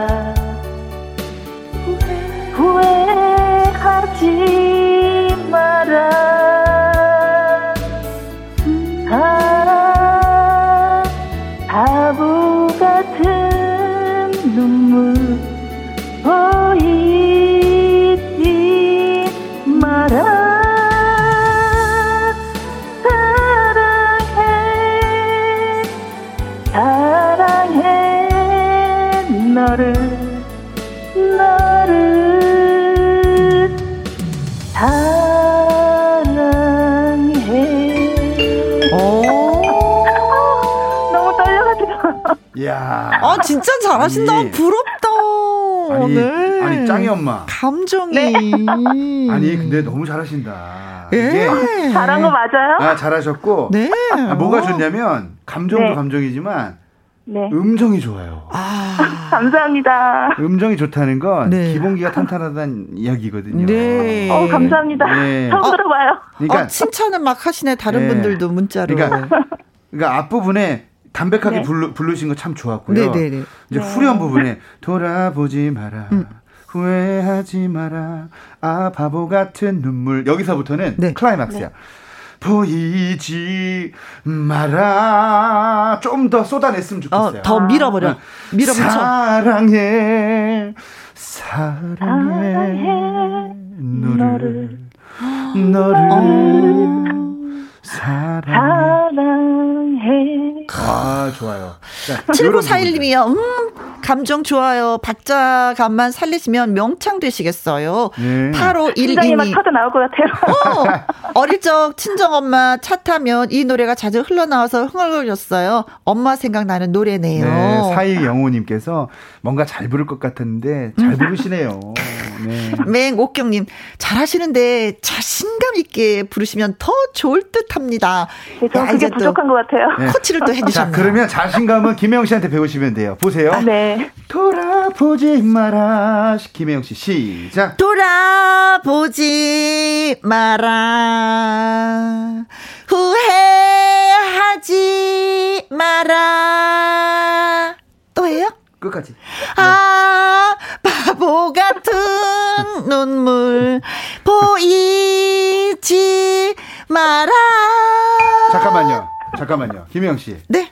진짜 잘하신다 아니, 부럽다 아니, 네. 아니 짱이 엄마 감정이 네. [LAUGHS] 아니 근데 너무 잘하신다 예. 이게 잘한 거 맞아요? 아 잘하셨고 네. 아, 뭐가 좋냐면 감정도 네. 감정이지만 네. 음정이 좋아요. 아. [LAUGHS] 감사합니다. 음정이 좋다는 건 네. 기본기가 탄탄하다는 [LAUGHS] 이야기거든요. 네. 어, 감사합니다. 네. 처음 어, 들어봐요. 그러니까 어, 칭찬을 막 하시네 다른 네. 분들도 문자로. 그러니까, 그러니까 앞부분에 담백하게 네. 부르, 부르신 거 참 좋았고요. 네네네. 네, 네. 이제 후렴 부분에 [LAUGHS] 돌아보지 마라. 음. 후회하지 마라. 아 바보 같은 눈물. 여기서부터는 클라이막스야. 보이지 마라. 좀 더 쏟아냈으면 좋겠어요. 어, 더 밀어버려. 밀어붙여. 사랑해, 사랑해, 너를, 너를, 사랑해. 사랑해. 아, 좋아요. 7941님이요. 음, 감정 좋아요. 박자감만 살리시면 명창 되시겠어요. 네. 8512님. 터져 나올 것 같아요. 어, 어릴 적 친정엄마 차 타면 이 노래가 자주 흘러나와서 흥얼거렸어요. 엄마 생각나는 노래네요. 네, 사일 영호님께서 뭔가 잘 부를 것 같았는데 잘 부르시네요. [LAUGHS] 네. 맹옥경님 잘하시는데 자신감 있게 부르시면 더 좋을 듯 합니다. 네, 저 그게 부족한 것 같아요. 네. 코치를 또 해주셨네요. 그러면 자신감은 김혜영 씨한테 배우시면 돼요. 보세요. 아, 네. 돌아보지 마라. 김혜영 씨 시작. 돌아보지 마라. 후회하지 마라. 또 해요? 끝까지. 아, 바보 같은 눈물 보이지 마라. 잠깐만요. 잠깐만요. 김영 씨. 네.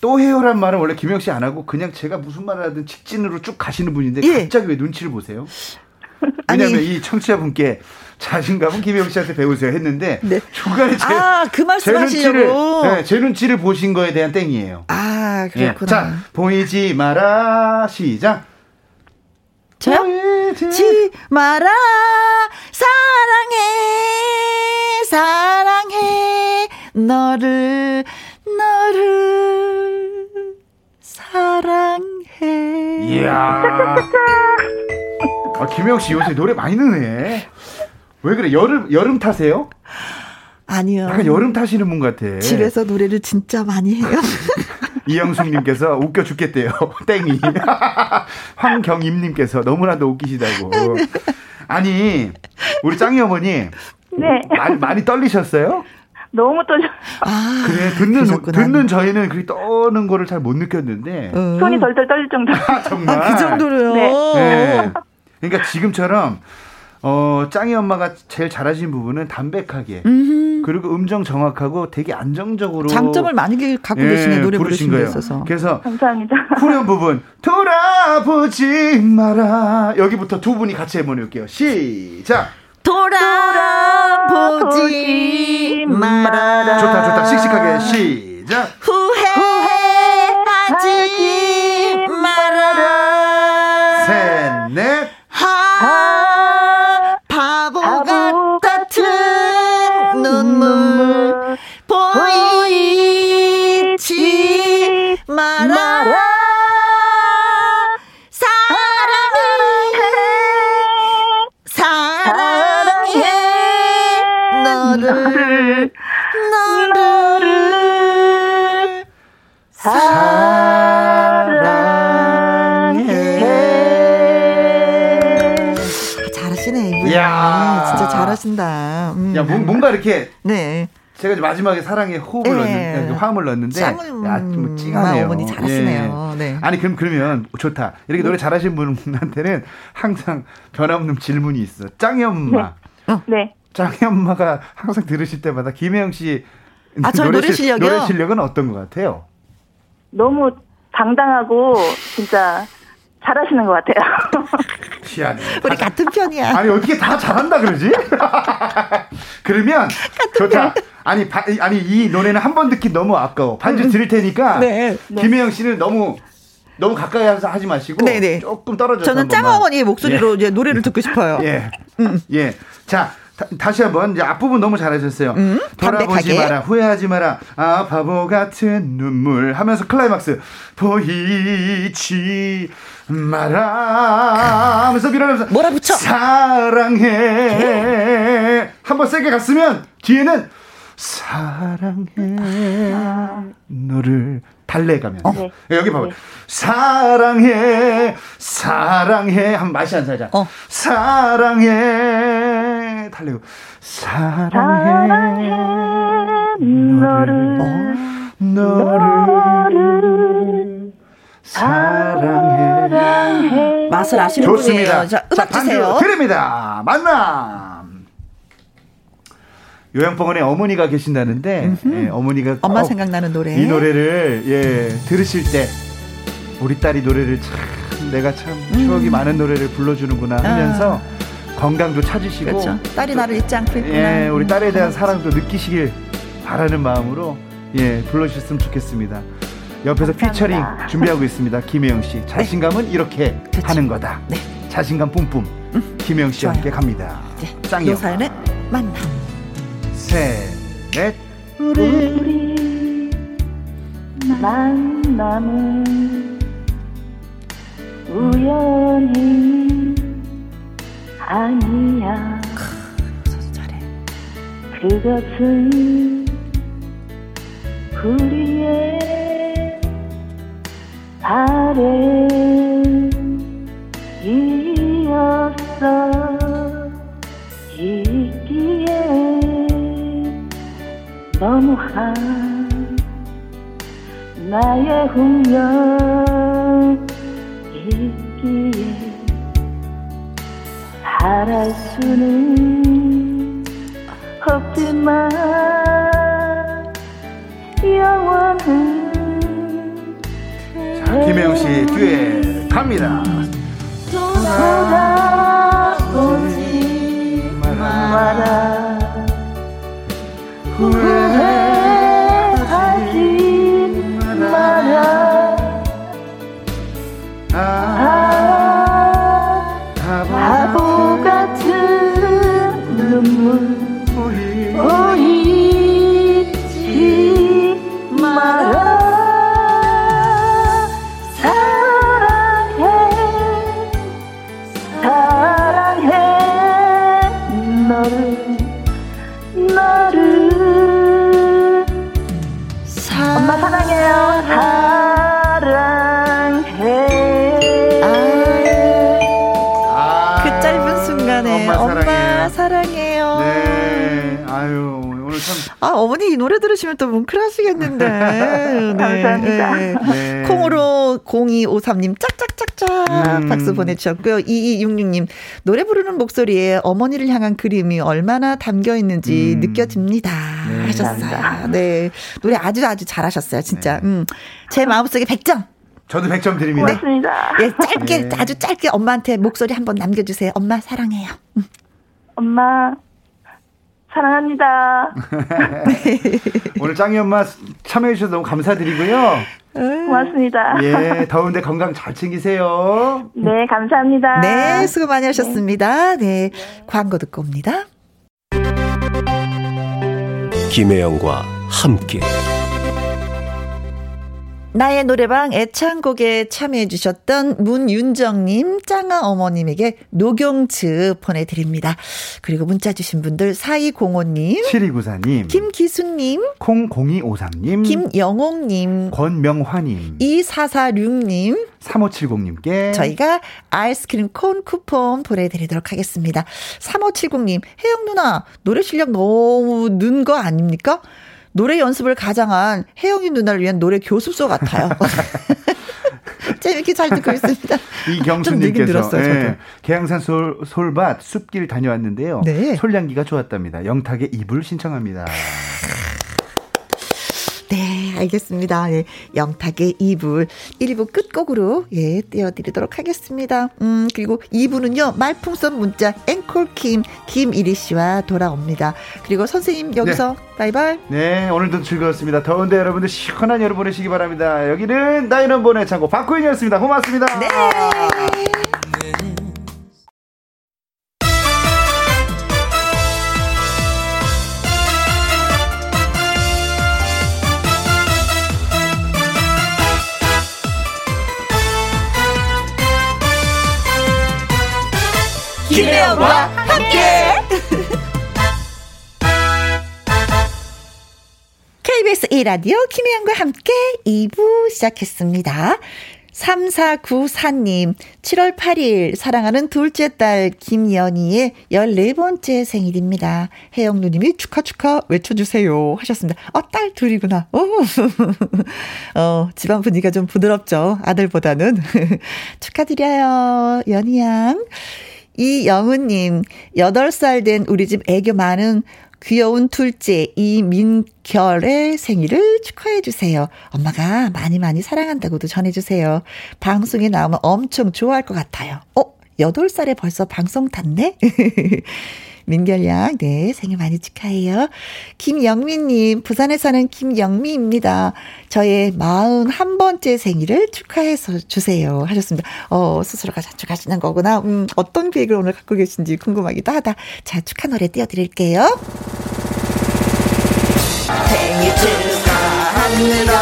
또 해요란 말은 원래 김영 씨 안 하고 그냥 제가 무슨 말을 하든 직진으로 쭉 가시는 분인데 예. 갑자기 왜 눈치를 보세요? 왜냐하면 아니, 이 청취자분께 자신감은 김혜영 씨한테 배우세요 했는데 [LAUGHS] 네. 중간에 제, 아, 그 말씀하시려고 네, 제 눈치를 보신 거에 대한 땡이에요. 아 그렇구나. 네. 자 보이지 마라 시작. 저요? 보이지 마라 사랑해 사랑해 너를 너를 사랑해. 이야. 아, 김영 씨 요새 노래 많이 넣네. 왜 그래? 여름 여름 타세요? 아니요. 약간 여름 타시는 분 같아. 집에서 노래를 진짜 많이 해요. [LAUGHS] 이영숙님께서 웃겨 죽겠대요. [LAUGHS] 땡이. [LAUGHS] 황경임님께서 너무나도 웃기시다고. 아니 우리 짱이 어머니. 네. 많이, 많이 떨리셨어요? 너무 떨려. 아, 그래 듣는 그러셨구나. 듣는 저희는 그렇게 떠는 거를 잘 못 느꼈는데 음. 손이 덜덜 떨릴 정도. 아, 정말 아, 그 정도로요. 네. 네. 그러니까 지금처럼 어, 짱이 엄마가 제일 잘하신 부분은 담백하게 음흠. 그리고 음정 정확하고 되게 안정적으로 장점을 많이 갖고 예, 계시네 노래 부르신 거예요. 있어서. 그래서 감사합니다. 후렴 부분 돌아보지 마라 여기부터 두 분이 같이 해보는 볼게요. 시작. 돌아보지 마라. 좋다 좋다 씩씩하게 시작. 후회 잘하신다. 음. 야, 뭔가 이렇게. 네. 제가 마지막에 사랑에 호흡을 네. 넣는 화음을 넣었는데 짱을, 야, 좀 찡하네요. 어머니 잘하시네요. 예. 네. 아니 그럼 그러면 좋다. 이렇게 노래 잘하시는 분한테는 항상 변함없는 질문이 있어. 짱이 엄마. 네. 네. 짱이 엄마가 항상 들으실 때마다 김혜영 씨 아, 노래, 노래 실력이요? 노래 실력은 어떤 것 같아요? 너무 당당하고 진짜 잘하시는 것 같아요. [LAUGHS] 희한해. 우리 같은 편이야. 아니 어떻게 다 잘한다 그러지? [LAUGHS] 그러면 좋다. 아니 바, 아니 이 노래는 한 번 듣기 너무 아까워. 반주 들을 테니까 네. 김혜영 씨는 너무 너무 가까이 하지 마시고 네네. 조금 떨어져서 저는 짱어머니의 목소리로 예. 이제 노래를 듣고 싶어요. [LAUGHS] 예. 음. 예. 자, 다, 시 한번 이제 앞부분 너무 잘하셨어요. 음, 돌아보지 마라 후회하지 마라. 아 바보 같은 눈물 하면서 클라이막스. 보이지 마라 하면서 밀어내면서 뭐라 붙여. 사랑해. 한번 세게 갔으면 뒤에는 사랑해. 너를 달래가면 어? 네. 여기 봐봐 네. 사랑해. 사랑해. 한 맛이 안 살자 어. 사랑해 달래고 사랑해, 사랑해 너를 어? 너를 사랑해 맛을 아시는 좋습니다. 분이에요. 자, 음악 자, 주세요. 드립니다. 만남. 요양병원에 어머니가 계신다는데 예, 어머니가 엄마 생각나는 노래 이 노래를 예 들으실 때 우리 딸이 노래를 참 내가 참 추억이 음. 많은 노래를 불러주는구나 하면서 아. 건강도 찾으시고 그렇죠. 딸이 나를 잊지 않고 있구나 예 우리 딸에 대한 사랑도 느끼시길 바라는 마음으로 예 불러주셨으면 좋겠습니다 옆에서 감사합니다. 피처링 준비하고 있습니다 김혜영 씨 네. 자신감은 네. 이렇게 그렇죠. 하는 거다 네. 자신감 뿜뿜 음. 김혜영 씨와 함께 갑니다 네. 짱이요 사연의 만남 셋, 넷. 우리, 우리 만남은 우연이 아니야. 잘해. 그것은 우리의 바램이었어. 있기에 너무한 나의 운명 있기에 바랄 수는 없지만 영원은 자, 김혜영 씨 뒤에 갑니다. 돌아보지 마라. 후회 이 노래 들으시면 또 뭉클하시겠는데. [LAUGHS] 네. 감사합니다. 네. 네. 콩으로 0253님 짝짝짝짝 음. 박수 보내주셨고요. 2266님 노래 부르는 목소리에 어머니를 향한 그림이 얼마나 담겨 있는지 음. 느껴집니다. 네. 하셨어요. 감사합니다. 네. 노래 아주 아주 잘하셨어요. 진짜. 네. 음. 제 마음속에 100점. 저도 100점 드립니다. 고맙습니다. 예, 짧게, 네. 아주 짧게 엄마한테 목소리 한번 남겨주세요. 엄마 사랑해요. 음. 엄마, 사랑합니다. [LAUGHS] 오늘 짱이 엄마 참여해 주셔서 너무 감사드리고요. 고맙습니다. 예, 더운데 건강 잘 챙기세요. 네, 감사합니다. 네, 수고 많이 하셨습니다. 네, 네. 광고 듣고 옵니다. 김혜영과 함께. 나의 노래방 애창곡에 참여해 주셨던 문윤정님, 짱아 어머님에게 녹용즙 보내드립니다. 그리고 문자 주신 분들 4205님, 7294님, 김기수님, 00253님, 김영옥님, 권명화님, 2446님, 3570님께 저희가 아이스크림 콘 쿠폰 보내드리도록 하겠습니다. 3570님, 혜영 누나, 노래 실력 너무 는 거 아닙니까? 노래 연습을 가장한 혜영이 누나를 위한 노래 교습소 같아요. [LAUGHS] 재밌게 잘 듣고 있습니다. 이경수님께서 예, 계양산 솔, 솔밭 숲길 다녀왔는데요. 네. 솔향기가 좋았답니다. 영탁의 이불 신청합니다. 네, 알겠습니다. 예, 영탁의 2부 1부 끝곡으로 예, 띄워드리도록 하겠습니다. 음, 그리고 2부는요, 말풍선 문자 앵콜킴 김이리 씨와 돌아옵니다. 그리고 선생님 여기서 네. 바이바이. 네, 오늘도 즐거웠습니다. 더운데 여러분들 시원한 여름 보내시기 바랍니다. 여기는 나이런본의 창고 박구인이었습니다. 고맙습니다. 네. 김혜영과 함께. KBS 1라디오 김혜영과 함께 2부 시작했습니다. 3494님, 7월 8일 사랑하는 둘째 딸 김연희의 14번째 생일입니다. 혜영 누님이 축하 축하 외쳐주세요 하셨습니다. 어, 딸 둘이구나. 오. [LAUGHS] 어, 집안 분위기가 좀 부드럽죠. 아들보다는. [LAUGHS] 축하드려요. 연희 양. 이영은님, 8살 된 우리 집 애교 많은 귀여운 둘째 이민결의 생일을 축하해 주세요. 엄마가 많이 많이 사랑한다고도 전해 주세요. 방송에 나오면 엄청 좋아할 것 같아요. 어, 8살에 벌써 방송 탔네? [LAUGHS] 민결양, 네, 생일 많이 축하해요. 김영미님, 부산에 사는 김영미입니다. 저의 41번째 생일을 축하해서 주세요. 하셨습니다. 어, 스스로가 자축하시는 거구나. 음, 어떤 계획을 오늘 갖고 계신지 궁금하기도 하다. 자, 축하 노래 띄워드릴게요. 생일 축하합니다.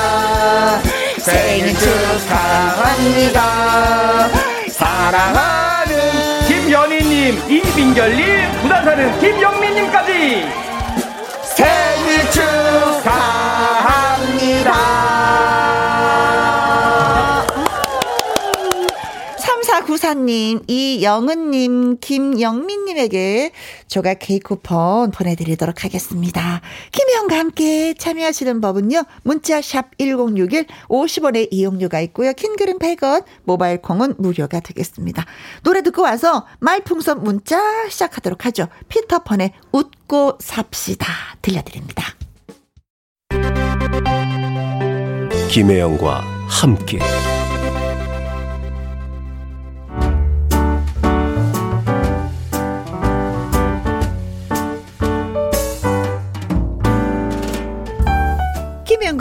생일 축하합니다. 김연희님, 이민결님, 부산 사는 김영민님까지 3494님, 이영은님, 김영민님에게 조각 케이크 쿠폰 보내드리도록 하겠습니다. 김혜영과 함께 참여하시는 법은요. 문자샵 1061 50원의 이용료가 있고요. 킹글은 100원, 모바일 콩은 무료가 되겠습니다. 노래 듣고 와서 말풍선 문자 시작하도록 하죠. 피터펀의 웃고 삽시다 들려드립니다. 김혜영과 함께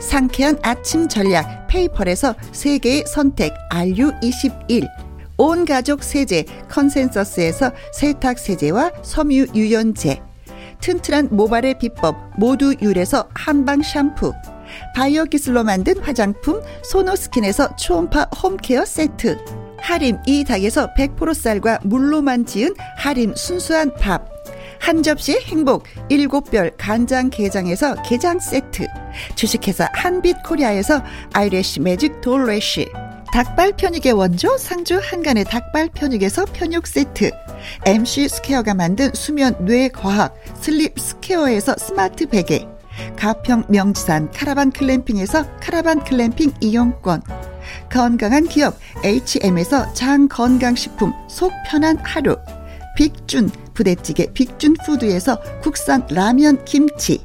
상쾌한 아침 전략 페이펄에서 세계의 선택 RU21 온 가족 세제 컨센서스에서 세탁 세제와 섬유 유연제. 튼튼한 모발의 비법 모두유래에서 한방 샴푸. 바이오 기술로 만든 화장품 소노스킨에서 초음파 home care 세트. 하림 이 닭에서 100% 쌀과 물로만 지은 하림 순수한 밥. 한 접시 행복 일곱 별 간장 게장에서 게장 세트 주식회사 한빛코리아에서 eyelash magic doll lash 닭발 편육의 원조 상주 한간의 닭발 편육에서 편육 세트 MC 스퀘어가 만든 수면 뇌과학 슬립 스퀘어에서 스마트 베개 가평 명지산 카라반 글램핑에서 카라반 글램핑 이용권 건강한 기업 HM에서 장건강식품 속 편한 하루 빅준 부대찌개 빅준 푸드에서 국산 라면 김치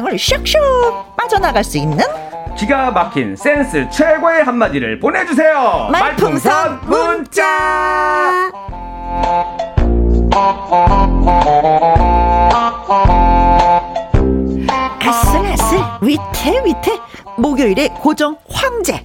상황을 슉슉 빠져나갈 수 있는 기가 막힌 센스 최고의 한마디를 보내주세요. 말풍선 문자. 아슬아슬 위태 위태 목요일에 고정 황제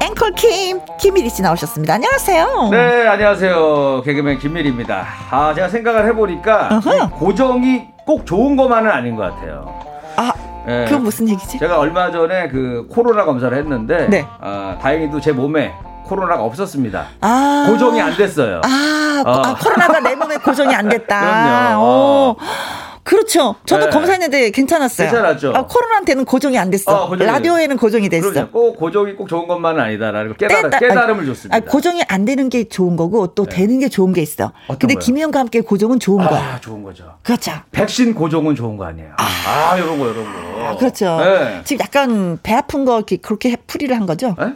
앵콜 킴 김일희 씨 나오셨습니다. 안녕하세요. 네, 안녕하세요. 개그맨 김일입니다. 아, 제가 생각을 해보니까 고정이 꼭 좋은 것만은 아닌 것 같아요. 아, 네. 그건 무슨 얘기지? 제가 얼마 전에 그 코로나 검사를 했는데, 네. 아, 다행히도 제 몸에 코로나가 없었습니다. 아~ 고정이 안 됐어요. 아, 어. 아 코로나가 내 몸에 고정이 안 됐다. [LAUGHS] 그럼요. 어. 그렇죠. 저도 네. 검사했는데 괜찮았어요. 괜찮았죠. 아, 코로나한테는 고정이 안 됐어. 어, 라디오에는 고정이 됐어. 그럼요. 꼭 고정이 꼭 좋은 것만은 아니다라는 깨달음, 떼, 깨달음을 줬습니다. 아, 고정이 안 되는 게 좋은 거고 또 네. 되는 게 좋은 게 있어. 근데 김희영과 함께 고정은 좋은 아, 거야. 좋은 거죠. 그렇죠. 백신 고정은 좋은 거 아니에요. 아, 아 이런 거 이런 거. 아, 그렇죠. 네. 지금 약간 배 아픈 거 그렇게 풀이를 한 거죠? 네?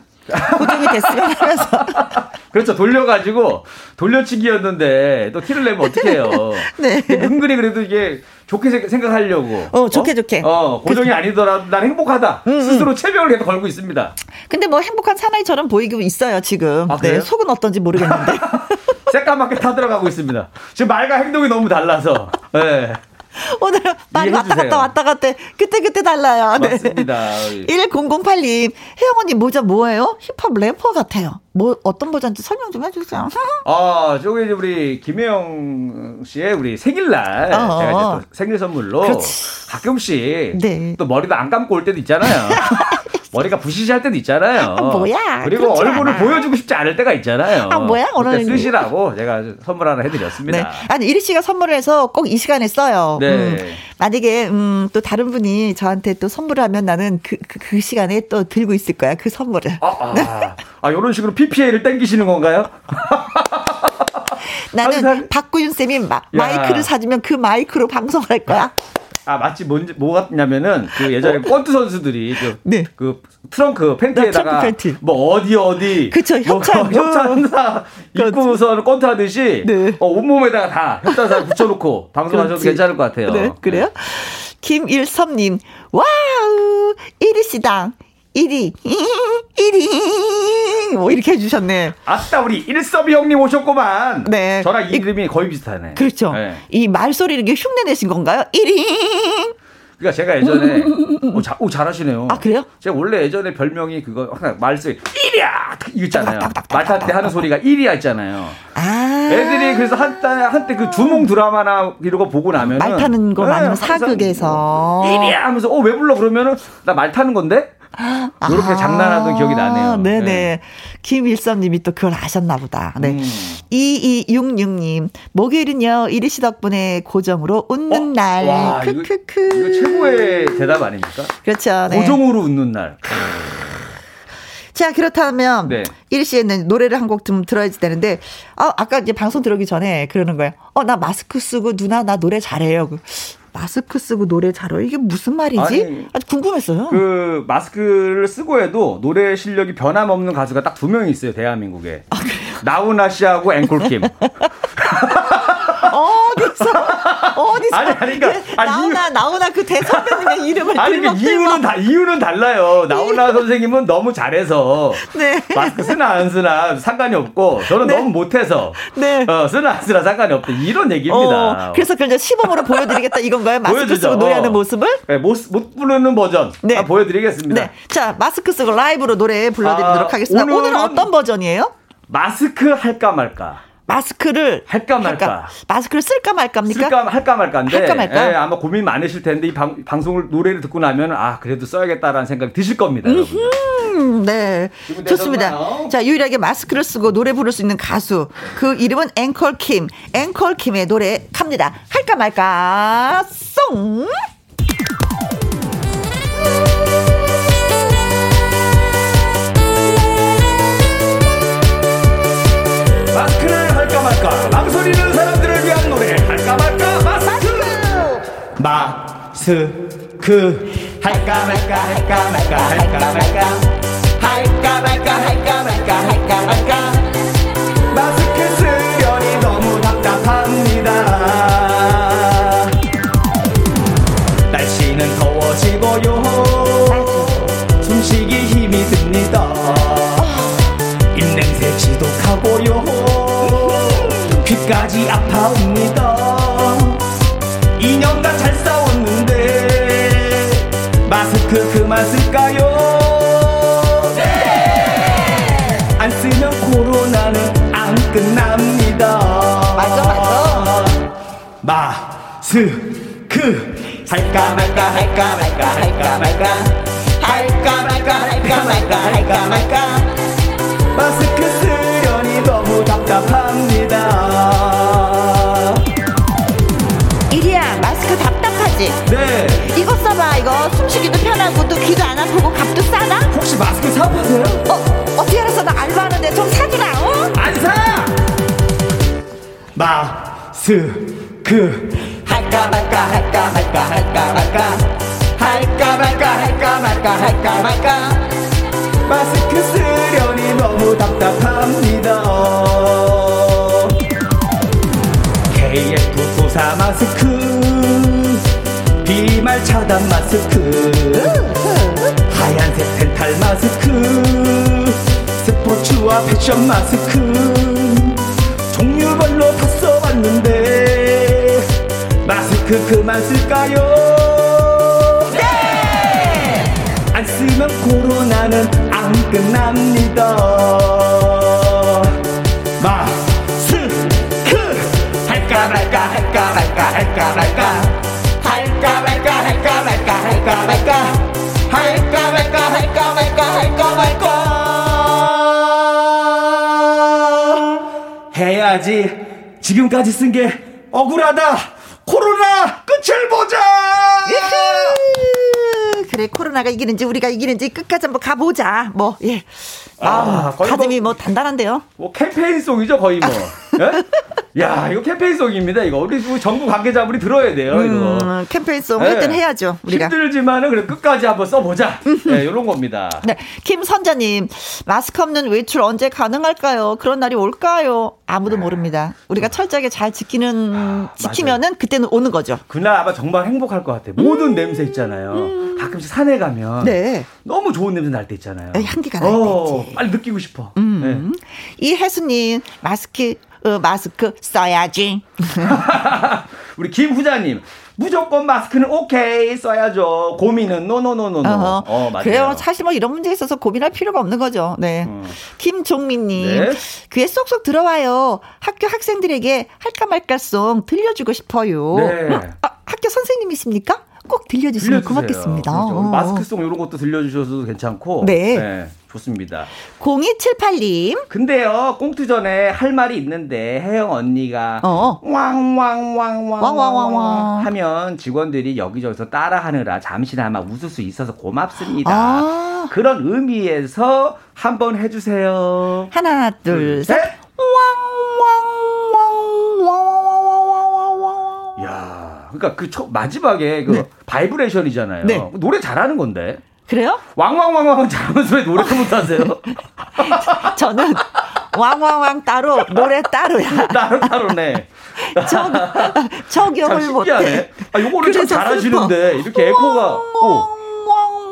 고정이 됐으면 하면서. [LAUGHS] 그렇죠. 돌려가지고 돌려치기였는데 또 티를 내면 어떡해요. [LAUGHS] 네. 은근히 그래도 이게 좋게 생각하려고. 어, 좋게 어? 좋게. 어, 고정이 그... 아니더라도 난 행복하다. 음, 음. 스스로 체면을 계속 걸고 있습니다. 근데 뭐 행복한 사나이처럼 보이고 있어요, 지금. 아, 네, 속은 어떤지 모르겠는데. [LAUGHS] 새까맣게 타들어가고 있습니다. 지금 말과 행동이 너무 달라서. 네. [LAUGHS] 오늘은 많이 왔다 갔다 왔다 갔다 그때 그때 달라요. 네. 맞습니다. [LAUGHS] 1008님 혜영 언니 모자 뭐예요? 힙합 래퍼 같아요. 뭐 어떤 모자인지 설명 좀 해주세요. [LAUGHS] 아 저기 우리 김혜영 씨의 우리 생일날 어 제가 이제 또 생일 선물로 그렇지. 가끔씩 네. 또 머리도 안 감고 올 때도 있잖아요. 머리가 부시시할 때도 있잖아요. 아, 뭐야? 그리고 얼굴을 않아. 보여주고 싶지 않을 때가 있잖아요. 아, 뭐야? 오늘 쓰시라고 제가 선물 하나 해드렸습니다. 네. 아니 이리 씨가 선물을 해서 꼭 이 시간에 써요. 네. 음, 만약에 음, 또 다른 분이 저한테 또 선물을 하면 나는 그, 그, 그 시간에 또 들고 있을 거야 그 선물을. 아, 아, 아 이런 식으로 PPA를 땡기시는 건가요? 나는 항상... 박구윤 쌤이 마, 이크를 사주면 그 마이크로 방송할 거야. 아 마치 뭔지 뭐 같냐면은 그 예전에 권투 선수들이 그, 네. 그 트렁크 팬티에다가 팬티. 뭐 어디 어디 그쵸 협찬 뭐, [LAUGHS] 협찬사 입고서 권투 하듯이 네. 어, 온몸에다가 다 협찬사 [LAUGHS] 붙여놓고 방송하셔도 괜찮을 것 같아요. 네, 그래요? 김일섭님 와우 이리시당 1위, 1위, 뭐 이렇게 해주셨네. 아따, 우리 일섭이 형님 오셨구만. 네. 저랑 이름이 거의 비슷하네. 그렇죠. 네. 이 말소리를 이렇게 흉내 내신 건가요? 1위. 그러니까 제가 예전에 [LAUGHS] 오, 자, 오 잘하시네요. 아 그래요? 제가 원래 예전에 별명이 그거 항상 말소리 1이야 이거 있잖아요. 말탈 때 하는 소리가 1이야 있잖아요. 아. 애들이 그래서 한때 한때 그 주몽 드라마나 이런 거 보고 나면 말 타는 거 많으면 네, 사극에서 1이야 하면서 어왜 불러 그러면은 나 말 타는 건데 이렇게 아, 장난하던 기억이 나네요. 네네. 네. 김일섭님이 또 그걸 아셨나 보다. 네. 음. 2266님, 목요일은요, 이리 씨 덕분에 고정으로 웃는 어? 날. 와, 크크크. 이거, 이거, 최고의 대답 아닙니까? 그렇죠. 네. 고정으로 웃는 날. 자, 그렇다면, 네. 이리 씨는 노래를 한 곡 좀 들어야 되는데, 아, 아까 이제 방송 들어오기 전에 그러는 거예요. 어, 나 마스크 쓰고 누나 나 노래 잘해요. 마스크 쓰고 노래 잘해 이게 무슨 말이지? 아니, 아주 궁금했어요. 그 마스크를 쓰고 해도 노래 실력이 변함없는 가수가 딱 두 명이 있어요 대한민국에. 아, 나훈아 씨하고 앵콜킴. [LAUGHS] 어디서 어디서 아니 아니 그러니까 아, 나오나 이유, 나오나 그 대선배님의 [LAUGHS] 이름을 아니 그 이유는 다 이유는 달라요. 나오나 선생님은 너무 잘해서 네. 마스크 쓰나 안 쓰나 상관이 없고 저는 네. 너무 못해서 네. 어, 쓰나 안 쓰나 상관이 없다 이런 얘기입니다. 어, 그래서 그냥 시범으로 보여드리겠다 이건가요? 마스크 보여주죠. 쓰고 노래하는 모습을? 네, 못, 못 부르는 버전 네. 보여드리겠습니다. 네. 자 마스크 쓰고 라이브로 노래 불러드리도록 아, 하겠습니다. 오늘은, 오늘은 어떤 버전이에요? 마스크 할까 말까. 마스크를 할까 말까. 할까. 마스크를 쓸까 말까입니까? 쓸까 할까 말까인데 할까 말까? 예, 아마 고민 많으실 텐데 이 방, 방송을 노래를 듣고 나면 아 그래도 써야겠다라는 생각이 드실 겁니다. 네, 좋습니다. 자 유일하게 마스크를 쓰고 노래 부를 수 있는 가수 그 이름은 앵콜 킴. 앵콜 킴의 노래 갑니다. 할까 말까 송. 마스크. 할까 말까 할까 말까 할까 말까. 할까 말까 할까 말까 할까 말까. 마스크 스크 할까 말까 할까 말까 할까 말까 할까 말까 할까 말까 할까 말까 마스크 쓰려니 너무 답답합니다. 이리야 마스크 답답하지? 네. 이거 써봐 이거 숨쉬기도 편하고 또 귀도 안 아프고 값도 싸다? 혹시 마스크 사보세요? 어? 어떻게 알았어 나 알바하는데 좀 사주라 어? 안 사! 마스크 할까 말까 할까 말까 할까 말까 할까 말까 할까 말까 할까 말까 마스크 쓰려니 너무 답답합니다 KF94 마스크 비말 차단 마스크 하얀색 덴탈 마스크 스포츠와 패션 마스크 종류별로 다 써봤는데 마스크 그만 쓸까요? 네! 안 쓰면 코로나는 안 끝납니다. 마스크. 할까 말까 할까 말까 할까 말까. 할까 말까 할까 말까 할까 말까. 할까 말까 할까 말까 할까 말까. 해야지. 지금까지 쓴 게 억울하다 코로나 끝을 보자 그래 코로나가 이기는지 우리가 이기는지 끝까지 한번 가보자. 뭐 예 아, 거의 가슴이 뭐, 단단한데요 뭐 캠페인송이죠 거의 뭐. [LAUGHS] 예? 야 이거 캠페인송입니다 이거 우리 정부 관계자분이 들어야 돼요 이거. 음, 캠페인송 네. 일단 해야죠 우리가 힘들지만은 그래 끝까지 한번 써보자. 네, 이런 겁니다. 네, 김선자님 마스크 없는 외출 언제 가능할까요? 그런 날이 올까요? 아무도 모릅니다. 우리가 철저하게 잘 지키는 아, 지키면은. 그때는 오는 거죠. 그날 아마 정말 행복할 것 같아 요. 모든 음. 냄새 있잖아요. 음. 가끔씩 산에 가면 네. 너무 좋은 냄새 날 때 있잖아요. 향기가 날 어, 때. 빨리 느끼고 싶어. 음. 네. 이혜수님 마스크 어, 마스크 써야지. [LAUGHS] 우리 김후자님 무조건 마스크는 오케이 써야죠. 고민은 노노노노노. 어, 맞아요. 그래요. 사실 뭐 이런 문제에 있어서 고민할 필요가 없는 거죠. 네. 음. 김종민님 네. 귀에 쏙쏙 들어와요. 학교 학생들에게 할까 말까송 들려주고 싶어요. 네. 아, 학교 선생님이십니까? 꼭 들려주시면 고맙겠습니다. 그렇죠. 어. 마스크송 이런 것도 들려주셔도 괜찮고. 네. 네. 좋습니다. 0278님. 근데요, 꽁트 전에 할 말이 있는데, 혜영 언니가, 어. 왕왕왕왕왕왕왕 하면 직원들이 여기저기서 따라하느라 잠시나마 웃을 수 있어서 고맙습니다. 아. 그런 의미에서 한번 해주세요. 하나, 둘, 둘 셋. 왕왕왕왕 야 그러니까 그 초, 마지막에 그 네. 바이브레이션이잖아요. 네. 노래 잘하는 건데. 그래요? 왕왕왕왕 잘하면서 왜 노래 [LAUGHS] 못하세요? 저는 왕왕왕 따로 노래 따로야. [LAUGHS] 따로 따로네. 적 적용을 못해. 아 요거를 참 잘하시는데 이렇게 에코가. 어.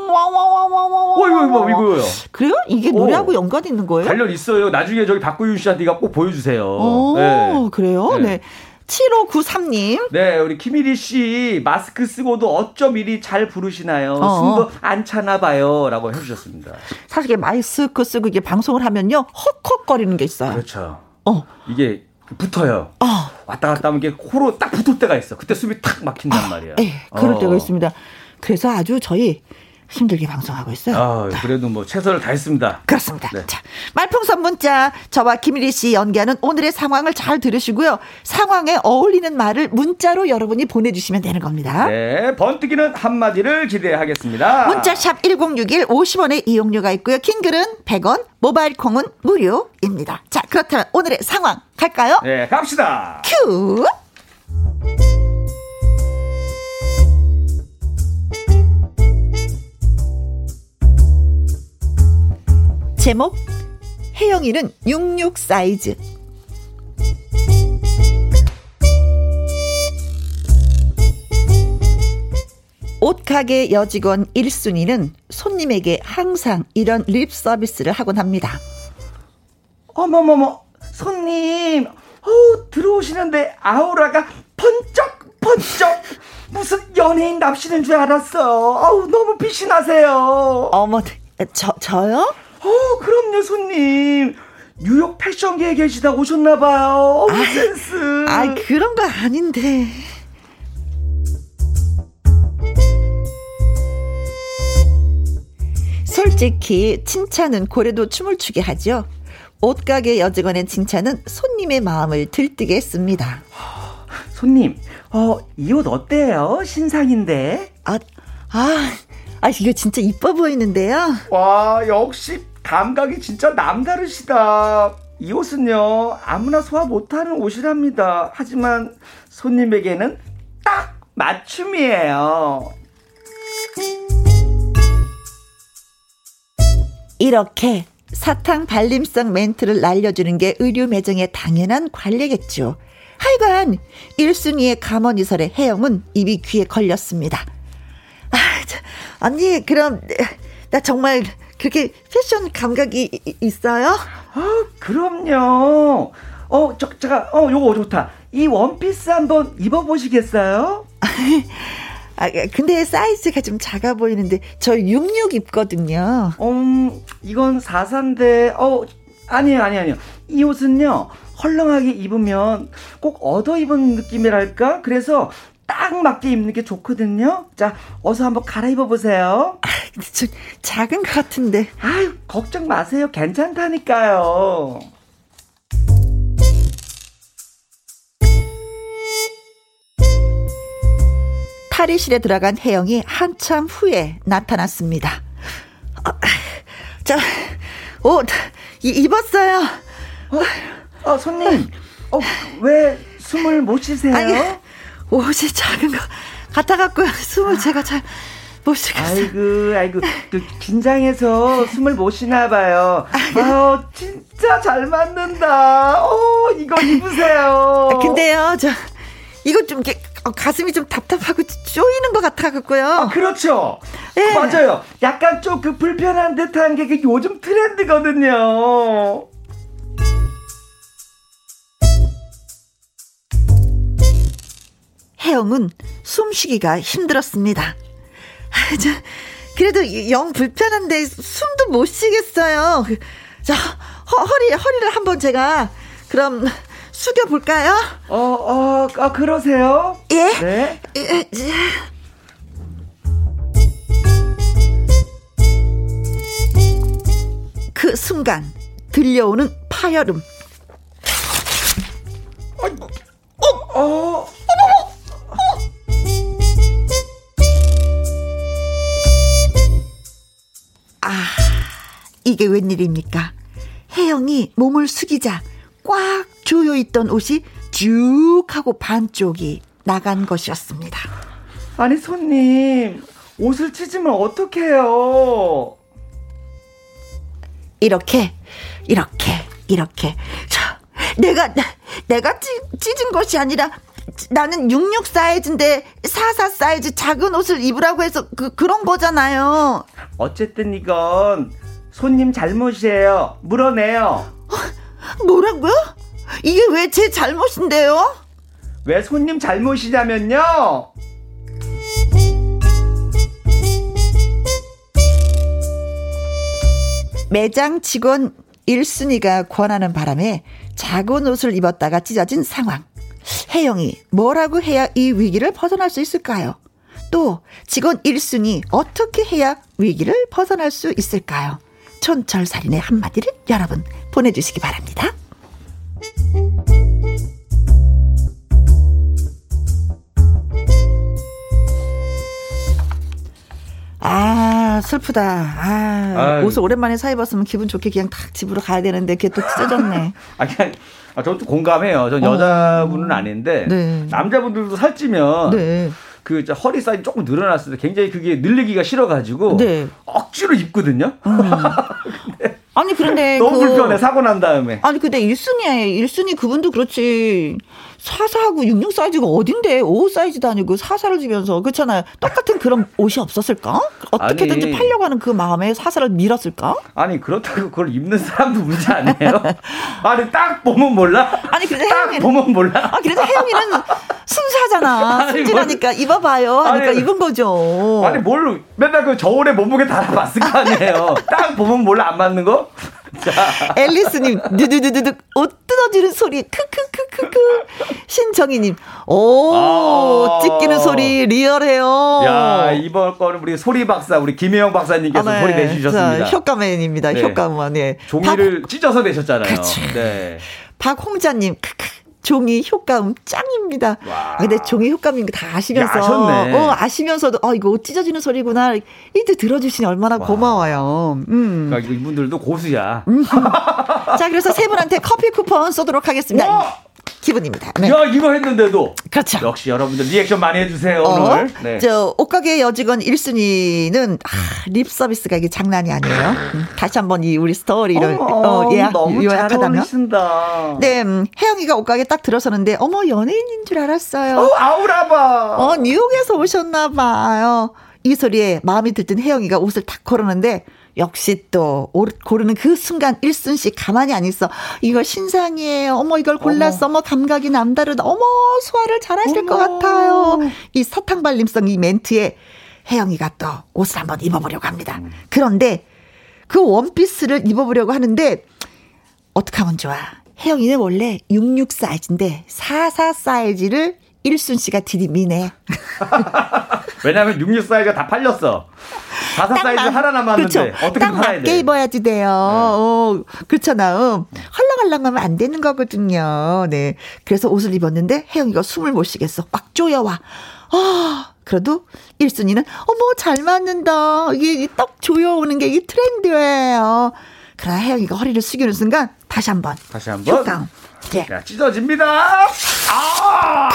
왕왕왕왕왕왕. 어, 이거, 이거, 이거요. 그래요? 이게 노래하고 오. 연관이 있는 거예요? 관련 있어요. 나중에 저기 박구윤 씨한테 꼭 보여주세요. 오, 네. 그래요? 네. 네. 7593님. 네, 우리 김일희 씨, 마스크 쓰고도 어쩜 이리 잘 부르시나요? 어. 숨도 안 차나 봐요. 라고 해 주셨습니다. 사실 이게 마스크 쓰고 이게 방송을 하면요, 헉헉거리는 게 있어요. 그렇죠. 어. 이게 붙어요. 어. 왔다 갔다 하면 이게 코로 딱 붙을 때가 있어. 그때 숨이 탁 막힌단 아, 말이에요. 네, 그럴 어. 때가 있습니다. 그래서 아주 저희 힘들게 방송하고 있어요. 아, 그래도 뭐 최선을 다했습니다. 그렇습니다. 네. 자, 말풍선 문자 저와 김일희 씨 연기하는 오늘의 상황을 잘 들으시고요. 상황에 어울리는 말을 문자로 여러분이 보내주시면 되는 겁니다. 네, 번뜩이는 한마디를 기대하겠습니다. 문자샵 1061 50원의 이용료가 있고요. 킹글은 100원, 모바일 콩은 무료입니다. 자, 그렇다면 오늘의 상황 갈까요? 네, 갑시다. 큐. 제목 혜영이는 66 사이즈 옷가게 여직원 1순위는 손님에게 항상 이런 립 서비스를 하곤 합니다. 어머머머, 손님, 어 들어오시는데 아우라가 번쩍, 번쩍. 무슨 연예인 납시는 줄 알았어. 어우, 너무 빛이 나세요. 어머, 저, 저요? 어, 그럼요, 손님. 뉴욕 패션계에 계시다 오셨나봐요. 아, 센스. 아, 그런 거 아닌데. 솔직히 칭찬은 고래도 춤을 추게 하죠. 옷가게 여직원의 칭찬은 손님의 마음을 들뜨게 했습니다. 손님, 어, 이 옷 어때요? 신상인데? 아, 아, 아, 이거 진짜 이뻐 보이는데요? 와, 역시 감각이 진짜 남다르시다. 이 옷은요, 아무나 소화 못하는 옷이랍니다. 하지만 손님에게는 딱 맞춤이에요. 이렇게 사탕 발림성 멘트를 날려주는 게 의류 매장의 당연한 관례겠죠. 하여간 1순위의 감언이설의 혜영은 입이 귀에 걸렸습니다. 아, 저, 언니, 그럼, 나 정말 그렇게 패션 감각이 있어요? 아, 그럼요. 어, 저, 제가, 어, 요거 좋다. 이 원피스 한번 입어보시겠어요? [LAUGHS] 아, 근데 사이즈가 좀 작아 보이는데, 저 66 입거든요. 음, 이건 44인데, 어, 아니에요, 아니에요, 아니에요. 이 옷은요, 헐렁하게 입으면 꼭 얻어 입은 느낌이랄까? 그래서 딱 맞게 입는 게 좋거든요. 자, 어서 한번 갈아입어 보세요. 아, 저 작은 것 같은데. 아유, 걱정 마세요. 괜찮다니까요. 탈의실에 들어간 혜영이 한참 후에 나타났습니다. 아, 자, 옷 입었어요. 어, 어 손님, 어, 왜 숨을 못 쉬세요? 아니, 옷이 작은 거 같아갖고 숨을 제가 잘 못 쉬겠어요. 아이고, 아이고, 그 긴장해서 숨을 못 쉬나 봐요. 아, 진짜 잘 맞는다. 어, 이거 입으세요. 아, 근데요, 저 이거 좀 이렇게 어, 가슴이 좀 답답하고 쪼이는 것 같아갖고요. 아, 그렇죠. 네. 맞아요. 약간 좀 그 불편한 듯한 게 요즘 트렌드거든요. 혜영은 숨쉬기가 힘들었습니다. 아, 저, 그래도 영 불편한데 숨도 못 쉬겠어요. 자, 허, 허리, 허리를 한번 제가 그럼 숙여볼까요? 어, 어, 아, 그러세요? 예? 네. 예, 예. 그 순간 들려오는 파열음. 어, 어, 아, 이게 웬일입니까? 혜영이 몸을 숙이자 꽉 조여 있던 옷이 쭉 하고 반쪽이 나간 것이었습니다. 아니 손님 옷을 찢으면 어떡해요? 이렇게 이렇게 이렇게 자 내가 내가 찢, 찢은 것이 아니라 나는 66 사이즈인데 44 사이즈 작은 옷을 입으라고 해서 그 그런 거잖아요. 어쨌든 이건 손님 잘못이에요. 물어내요. 어, 뭐라고요? 이게 왜 제 잘못인데요? 왜 손님 잘못이냐면요. 매장 직원 1순위가 권하는 바람에 작은 옷을 입었다가 찢어진 상황. 혜영이 뭐라고 해야 이 위기를 벗어날 수 있을까요? 또 직원 1순위 어떻게 해야 위기를 벗어날 수 있을까요? 촌철살인의 한마디를 여러분 보내주시기 바랍니다. 아, 슬프다. 아, 아 옷을 오랜만에 사 입었으면 기분 좋게 그냥 딱 집으로 가야 되는데 그게 또 찢어졌네. [LAUGHS] 아, 그냥, 아, 저도 공감해요. 전 어. 여자분은 아닌데, 네. 남자분들도 살찌면, 네. 그 허리 사이즈 조금 늘어났을 때 굉장히 그게 늘리기가 싫어가지고, 네. 억지로 입거든요. 음. 아니 그런데 [LAUGHS] 너무 그, 불편해 사고 난 다음에. 아니 근데 1순위에 1순위 그분도 그렇지. 사사하고 66 사이즈가 어딘데 5 사이즈도 아니고 사사를 주면서 그렇잖아요. 똑같은 그런 옷이 없었을까? 어떻게든지 아니, 팔려고 하는 그 마음에 사사를 밀었을까? 아니 그렇다고 그걸 입는 사람도 문제 아니에요? [LAUGHS] 아니 딱 보면 몰라? 아니 그래도 혜영이는 보면 몰라? 아 그래도 혜영이는 순수하잖아. [LAUGHS] 순진하니까 입어봐요. 하니까 아니, 입은 거죠. 아니 뭘 맨날 그 저울에 몸무게 달아봤을 거 아니에요. [LAUGHS] 딱 보면 몰라 안 맞는 거? [LAUGHS] 앨리스님, 두두두두둑, 옷 뜯어지는 소리, 크크크크크. 신정희님, 오, 아~ 찢기는 소리, 리얼해요. 야, 이번 거는 우리 소리 박사, 우리 김혜영 박사님께서 아, 네. 소리 내주셨습니다. 효과맨입니다. 네. 효과만, 네. 종이를 박... 찢어서 내셨잖아요. 그치. 네. 박홍자님, 크크. 종이 효과음 짱입니다. 와. 아, 근데 종이 효과음인 거다 아시면서 야, 어, 아시면서도 어 이거 찢어지는 소리구나. 이때 들어주시니 얼마나 와. 고마워요. 음. 그러니까 이분들도 고수야. 음. [LAUGHS] 자, 그래서 세 분한테 커피 쿠폰 쏘도록 하겠습니다. 와. 기분입니다. 네. 야 이거 했는데도 그렇죠. 역시 여러분들 리액션 많이 해주세요 어? 오늘. 네. 저 옷가게 여직원 1순위는 아, 립 서비스가 이게 장난이 아니에요. 음, 다시 한번 이 우리 스토리를 어, 예, 너무 요약하다면. 네, 음, 혜영이가 옷가게 딱 들어서는데 어머 연예인인 줄 알았어요. 어, 아우라봐. 어 뉴욕에서 오셨나 봐요. 이 소리에 마음이 들뜬 혜영이가 옷을 탁 걸었는데 역시 또 고르는 그 순간 일순씩 가만히 안 있어. 이거 신상이에요. 어머 이걸 골랐어. 어머, 감각이 남다르다. 어머 소화를 잘하실 어머. 것 같아요. 이 사탕 발림성 이 멘트에 혜영이가 또 옷을 한번 입어보려고 합니다. 음. 그런데 그 원피스를 입어보려고 하는데 어떻게 하면 좋아? 혜영이는 원래 66 사이즈인데 44 사이즈를 일순 씨가 디디 미네. [LAUGHS] 왜냐하면 66 사이즈가 다 팔렸어. 44 사이즈 하나 남았는데 그쵸? 어떻게 딱 팔아야 맞게 돼? 입어야지 돼요. 네. 어, 그렇잖아. 음. 헐렁헐렁하면 안 되는 거거든요. 네. 그래서 옷을 입었는데 혜영이가 숨을 못 쉬겠어. 막 쪼여와. 아, 그래도 1순위는 어머 잘 맞는다. 이게 딱 조여오는 게 이 트렌드예요. 그러나 혜영이가 허리를 숙이는 순간 다시 한번 다시 한번 showdown. 예. 야, 찢어집니다. 아!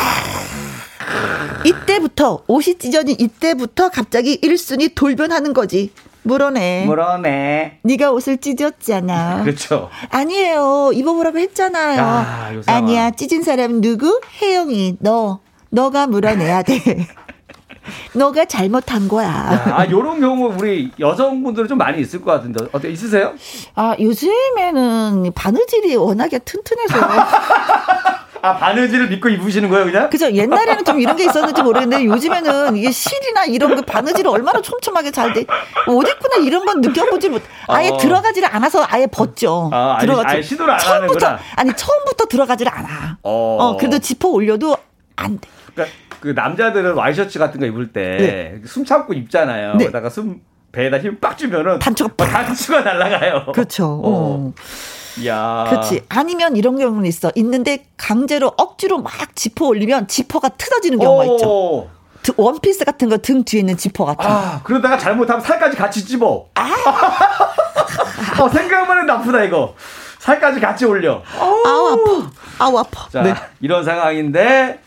이때부터 옷이 찢어진 이때부터 갑자기 1순위 돌변하는 거지. 물어내. 물어내. 네가 옷을 찢었잖아. 그렇죠. 아니에요. 입어보라고 했잖아요. 야, 아니야. 찢은 사람 누구? 혜영이. 너. 너가 물어내야 돼. 너가 잘못한 거야. 아, 요런 경우 우리 여성분들은 좀 많이 있을 것 같은데. 어때 있으세요? 아, 요즘에는 바느질이 워낙에 튼튼해서. [LAUGHS] 아, 바느질을 믿고 입으시는 거예요, 그냥? 그죠. 옛날에는 좀 이런 게 있었는지 모르겠는데 요즘에는 이게 실이나 이런 그 바느질이 얼마나 촘촘하게 잘 돼. 옷 입구나 이런 건 느껴보지 못. 아예 어. 들어가지를 않아서 아예 벗죠. 아, 들어가지. 아예 시도를 안 처음부터, 하는구나. 아니, 처음부터 들어가지를 않아. 어. 어 그래도 지퍼 올려도 안 돼. 그러니까 그 남자들은 와이셔츠 같은 거 입을 때 숨 참고 입잖아요. 네. 그러다가 숨 배에다 힘 빡 주면은 단추가 빡. 단추가 날아가요. 그렇죠. 어. 야. 그렇지. 아니면 이런 경우는 있어. 있는데 강제로 억지로 막 지퍼 올리면 지퍼가 틀어지는 경우가 오. 있죠. 원피스 같은 거 등 뒤에 있는 지퍼 같은 아, 그러다가 잘못하면 살까지 같이 집어. 아. [LAUGHS] 어, 생각만 해도 아프다, 이거. 살까지 같이 올려. 아우, 아파. 아우, 아파. 자, 네. 이런 상황인데,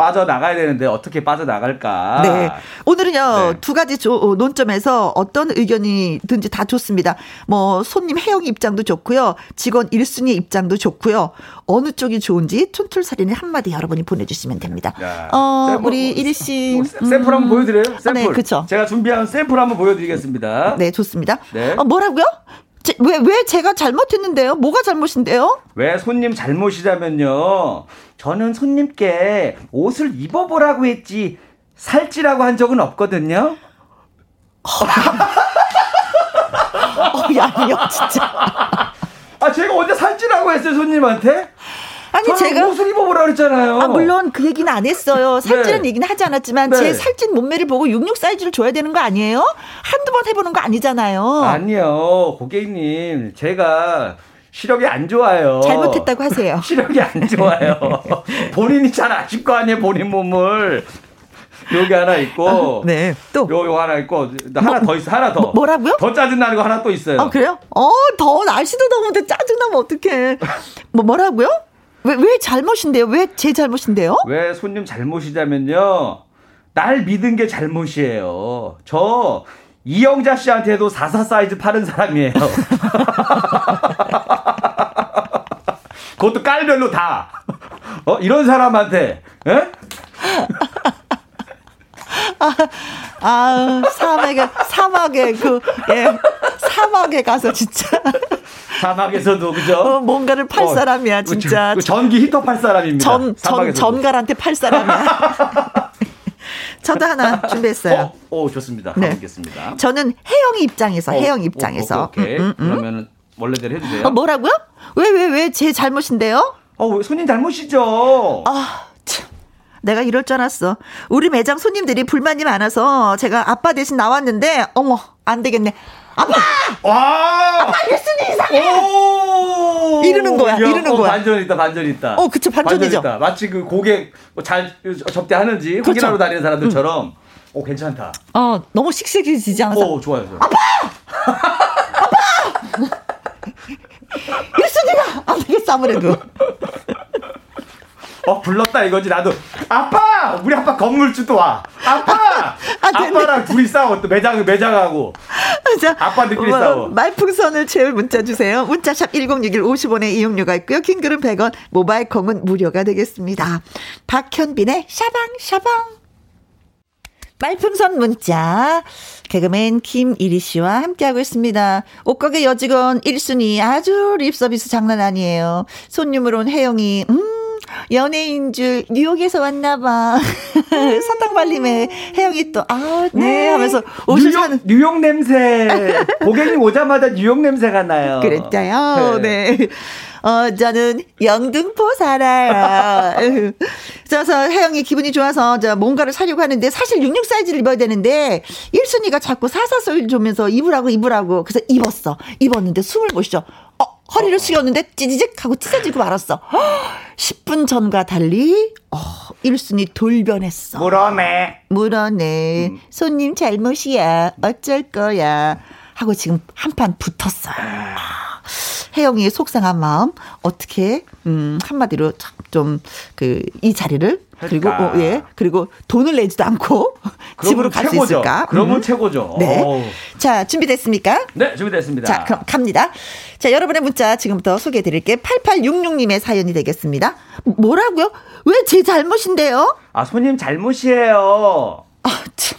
빠져나가야 되는데 어떻게 빠져나갈까? 네. 오늘은요, 네. 두 가지 조, 어, 논점에서 어떤 의견이든지 다 좋습니다. 뭐, 손님 해영 입장도 좋고요. 직원 1순위 입장도 좋고요. 어느 쪽이 좋은지 촌툴살인의 한마디 여러분이 보내주시면 됩니다. 야, 어, 샘플, 우리 이리 씨. 뭐, 샘플 한번 보여드려요? 샘플. 아, 네, 그쵸. 제가 준비한 샘플 한번 보여드리겠습니다. 네, 좋습니다. 네. 어, 뭐라고요? 제, 왜, 왜 제가 잘못했는데요? 뭐가 잘못인데요? 왜 손님 잘못이자면요. 저는 손님께 옷을 입어보라고 했지, 살찌라고 한 적은 없거든요. [LAUGHS] 어, 야, 야, 진짜. 아, 제가 언제 살찌라고 했어요, 손님한테? 아니 제가 옷을 입어보라 그랬잖아요. 아 물론 그 얘기는 안 했어요. 살찌는 네. 얘기는 하지 않았지만 네. 제 살찐 몸매를 보고 66 사이즈를 줘야 되는 거 아니에요? 한두 번 해보는 거 아니잖아요. 아니요, 고객님, 제가 시력이 안 좋아요. 잘못했다고 하세요. [LAUGHS] 시력이 안 좋아요. [LAUGHS] 본인이 잘 아실 거 아니에요, 본인 몸을. 여기 하나 있고. 아, 네. 또. 요, 요 하나 있고. 하나 뭐, 더 있어, 하나 더. 뭐, 라고요 더 짜증나는 거 하나 또 있어요. 아, 그래요? 어, 더, 날씨도 더운데 짜증나면 어떡해. 뭐, 뭐라고요? 왜, 왜 잘못인데요? 왜 제 잘못인데요? 왜 손님 잘못이자면요. 날 믿은 게 잘못이에요. 저 이영자 씨한테도 44 사이즈 파는 사람이에요. [LAUGHS] 그것도 깔별로 다. 어, 이런 사람한테, 예? 아, 아, 사막에, 사막에, 그, 예, 사막에 가서 진짜. 사막에서도, 그죠? 어, 뭔가를 팔 어, 사람이야, 그 진짜. 그, 전기 히터 팔 사람입니다. 전, 전, 전갈한테 팔 사람이야. [LAUGHS] 저도 하나 준비했어요. 어, 어 좋습니다. 네. 가보겠습니다. 저는 혜영 입장에서, 어, 혜영 입장에서. 오, 음, 음, 음. 그러면 원래대로 해주세요. 어, 뭐라고요? 왜, 왜, 왜 제 잘못인데요? 어, 손님 잘못이죠. 아, 참. 내가 이럴 줄 알았어. 우리 매장 손님들이 불만이 많아서 제가 아빠 대신 나왔는데, 어머, 안 되겠네. 아빠! 와! 아빠 일순위 이상해! 이러는 거야, 야, 이러는 어, 거야. 반전 있다, 반전 있다. 어, 그쵸, 반전이죠. 반전 마치 그 고객 뭐 잘 접대하는지 그렇죠. 확인하러 다니는 사람들처럼, 음. 어, 괜찮다. 어, 너무 씩씩해지지 않아서. 어, 좋아요, 좋아요. 아빠! [LAUGHS] 일순위가 안 되겠어, 아무래도. 어 불렀다 이거지 나도. 아빠! 우리 아빠 건물주도 와. 아빠! 아, 빠랑 둘이 싸워 또 매장 매장하고. 자, 아빠들끼리 뭐, 싸워. 말풍선을 채울 문자 주세요. 문자샵 1061 50원의 이용료가 있고요. 킹글은 100원 모바일 콩은 무료가 되겠습니다. 박현빈의 샤방 샤방 말풍선 문자 개그맨 김이리 씨와 함께하고 있습니다. 옷가게 여직원 1순위 아주 립서비스 장난 아니에요. 손님으로 온 혜영이 음 연예인 줄 뉴욕에서 왔나봐. [LAUGHS] 사탕발림에 혜영이 또, 아, 네, 네. 하면서 옷을 뉴욕, 사는. 뉴욕 냄새. [LAUGHS] 고객님 오자마자 뉴욕 냄새가 나요. 그랬죠요. 네. 네. 어, 저는 영등포 살아요. [LAUGHS] 그래서 혜영이 기분이 좋아서 저 뭔가를 사려고 하는데 사실 66 사이즈를 입어야 되는데 1순위가 자꾸 사사소리를 주면서 입으라고 입으라고. 그래서 입었어. 입었는데 숨을 못 쉬어. 어, 허리를 숙였는데 찌지직 하고 찢어지고 말았어. [GASPS] 10분 전과 달리 어, 1순위 돌변했어. 물어내. 물어내. 음. 손님 잘못이야. 어쩔 거야. 하고 지금 한판 붙었어요. 아. 혜영이의 속상한 마음 어떻게 음 한마디로 좀 그 이 자리를 그리고 어, 예 그리고 돈을 내지도 않고 집으로 갈 수 있을까? 그러면 음. 최고죠. 네. 오. 자 준비됐습니까? 네 준비됐습니다. 자 그럼 갑니다. 자 여러분의 문자 지금부터 소개해드릴게 8866님의 사연이 되겠습니다. 뭐라고요? 왜 제 잘못인데요? 아 손님 잘못이에요. 아 참.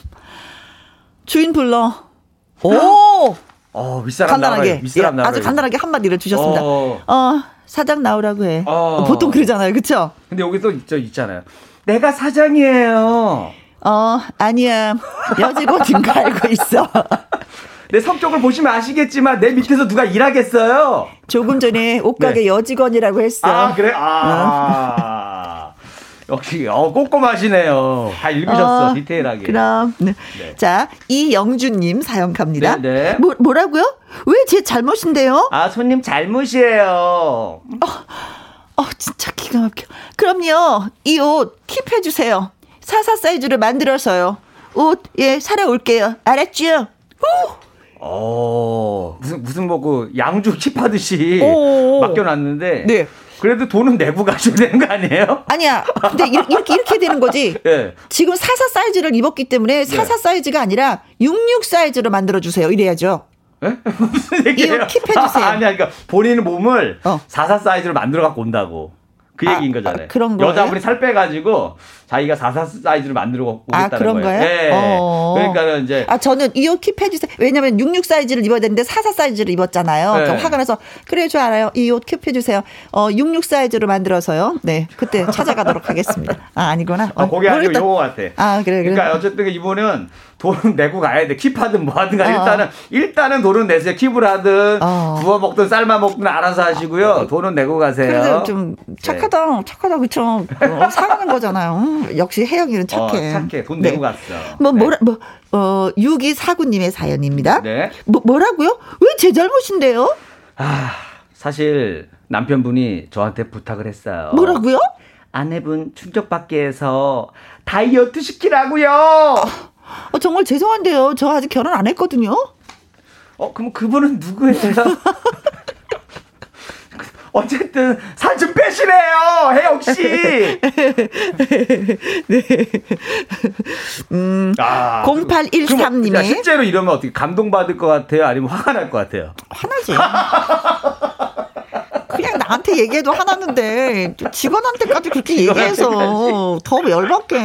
주인 불러. 오. 어, 윗사람 간단하게 윗사람 예, 아주 간단하게 한마디를 주셨습니다. 어. 어, 사장 나오라고 해. 어. 보통 그러잖아요. 그렇죠? 근데 여기서 저 있잖아요. 내가 사장이에요. 어, 아니야. 여직원인 거 알고 있어. [LAUGHS] 내 성격을 보시면 아시겠지만 내 밑에서 누가 일하겠어요? 조금 전에 옷가게 네. 여직원이라고 했어. 아, 그래? 아. 역시 어 꼼꼼하시네요. 다 읽으셨어 어, 디테일하게. 그럼 네. 네. 자 이영주님 사연 갑니다. 네, 네. 뭐 뭐라고요? 왜 제 잘못인데요? 아 손님 잘못이에요. 어, 어 진짜 기가 막혀. 그럼요 이 옷 킵해 주세요. 사사 사이즈를 만들어서요. 옷 예 사러 올게요. 알았죠? 후. 어 무슨 무슨 뭐그 양주 킵하듯이 맡겨놨는데. 네. 그래도 돈은 내고 가셔야 되는 거 아니에요? 아니야. 근데 이렇게 이렇게 되는 거지. 네. [LAUGHS] 지금 44 사이즈를 입었기 때문에 44 네. 사이즈가 아니라 66 사이즈로 만들어 주세요. 이래야죠. 네? [LAUGHS] 무슨 얘기예요? 이거 킵해 주세요. 아, [LAUGHS] 아니야. 그러니까 본인 몸을 어. 44 사이즈로 만들어 갖고 온다고. 그 아, 얘기인 거잖아요. 아, 그런 거 여자분이 살 빼가지고 자기가 44 사이즈를 만들고 아, 오겠다는 아, 그런 거예요. 네. 어. 그러니까는 이제 아 저는 이옷 킵해 주세요. 왜냐면 66 사이즈를 입어야 되는데 44 사이즈를 입었잖아요. 네. 화가 나서 그래 저 알아요. 이 옷 킵해 주세요. 어66 사이즈로 만들어서요. 네 그때 찾아가도록 하겠습니다. 아 아니구나. 어, 아, 거기 아니고 요거 같아. 아 그래 그래. 그러니까 어쨌든 이분은 돈 내고 가야 돼. 킵하든 뭐 하든 가 어. 일단은 일단은 돈은 내세요. 킵을 하든 어. 구워 먹든 삶아 먹든 알아서 하시고요. 돈은 내고 가세요. 그래도 좀 착하다. 네. 착하다 그쵸. 어, 사가는 거잖아요. 음, 역시 혜영이는 착해. 어, 착해. 돈 내고 네. 갔어. 뭐 뭐라 뭐 어, 6249님의 사연입니다. 네. 뭐, 뭐라고요? 왜 제 잘못인데요? 아, 사실 남편분이 저한테 부탁을 했어요. 뭐라고요? 아내분 충격받게 해서 다이어트 시키라고요. 아, 어, 정말 죄송한데요. 저 아직 결혼 안 했거든요. 어, 그럼 그분은 누구예요? [LAUGHS] 어쨌든 살 좀 빼시래요, 혜영 씨. [LAUGHS] 네. 음, 아, 0813님의 실제로 이러면 어떻게 감동받을 것 같아요? 아니면 화가 날 것 같아요? 화나지. [LAUGHS] 그냥 나한테 얘기해도 화났는데 직원한테까지 그렇게 얘기해서 더 열받게.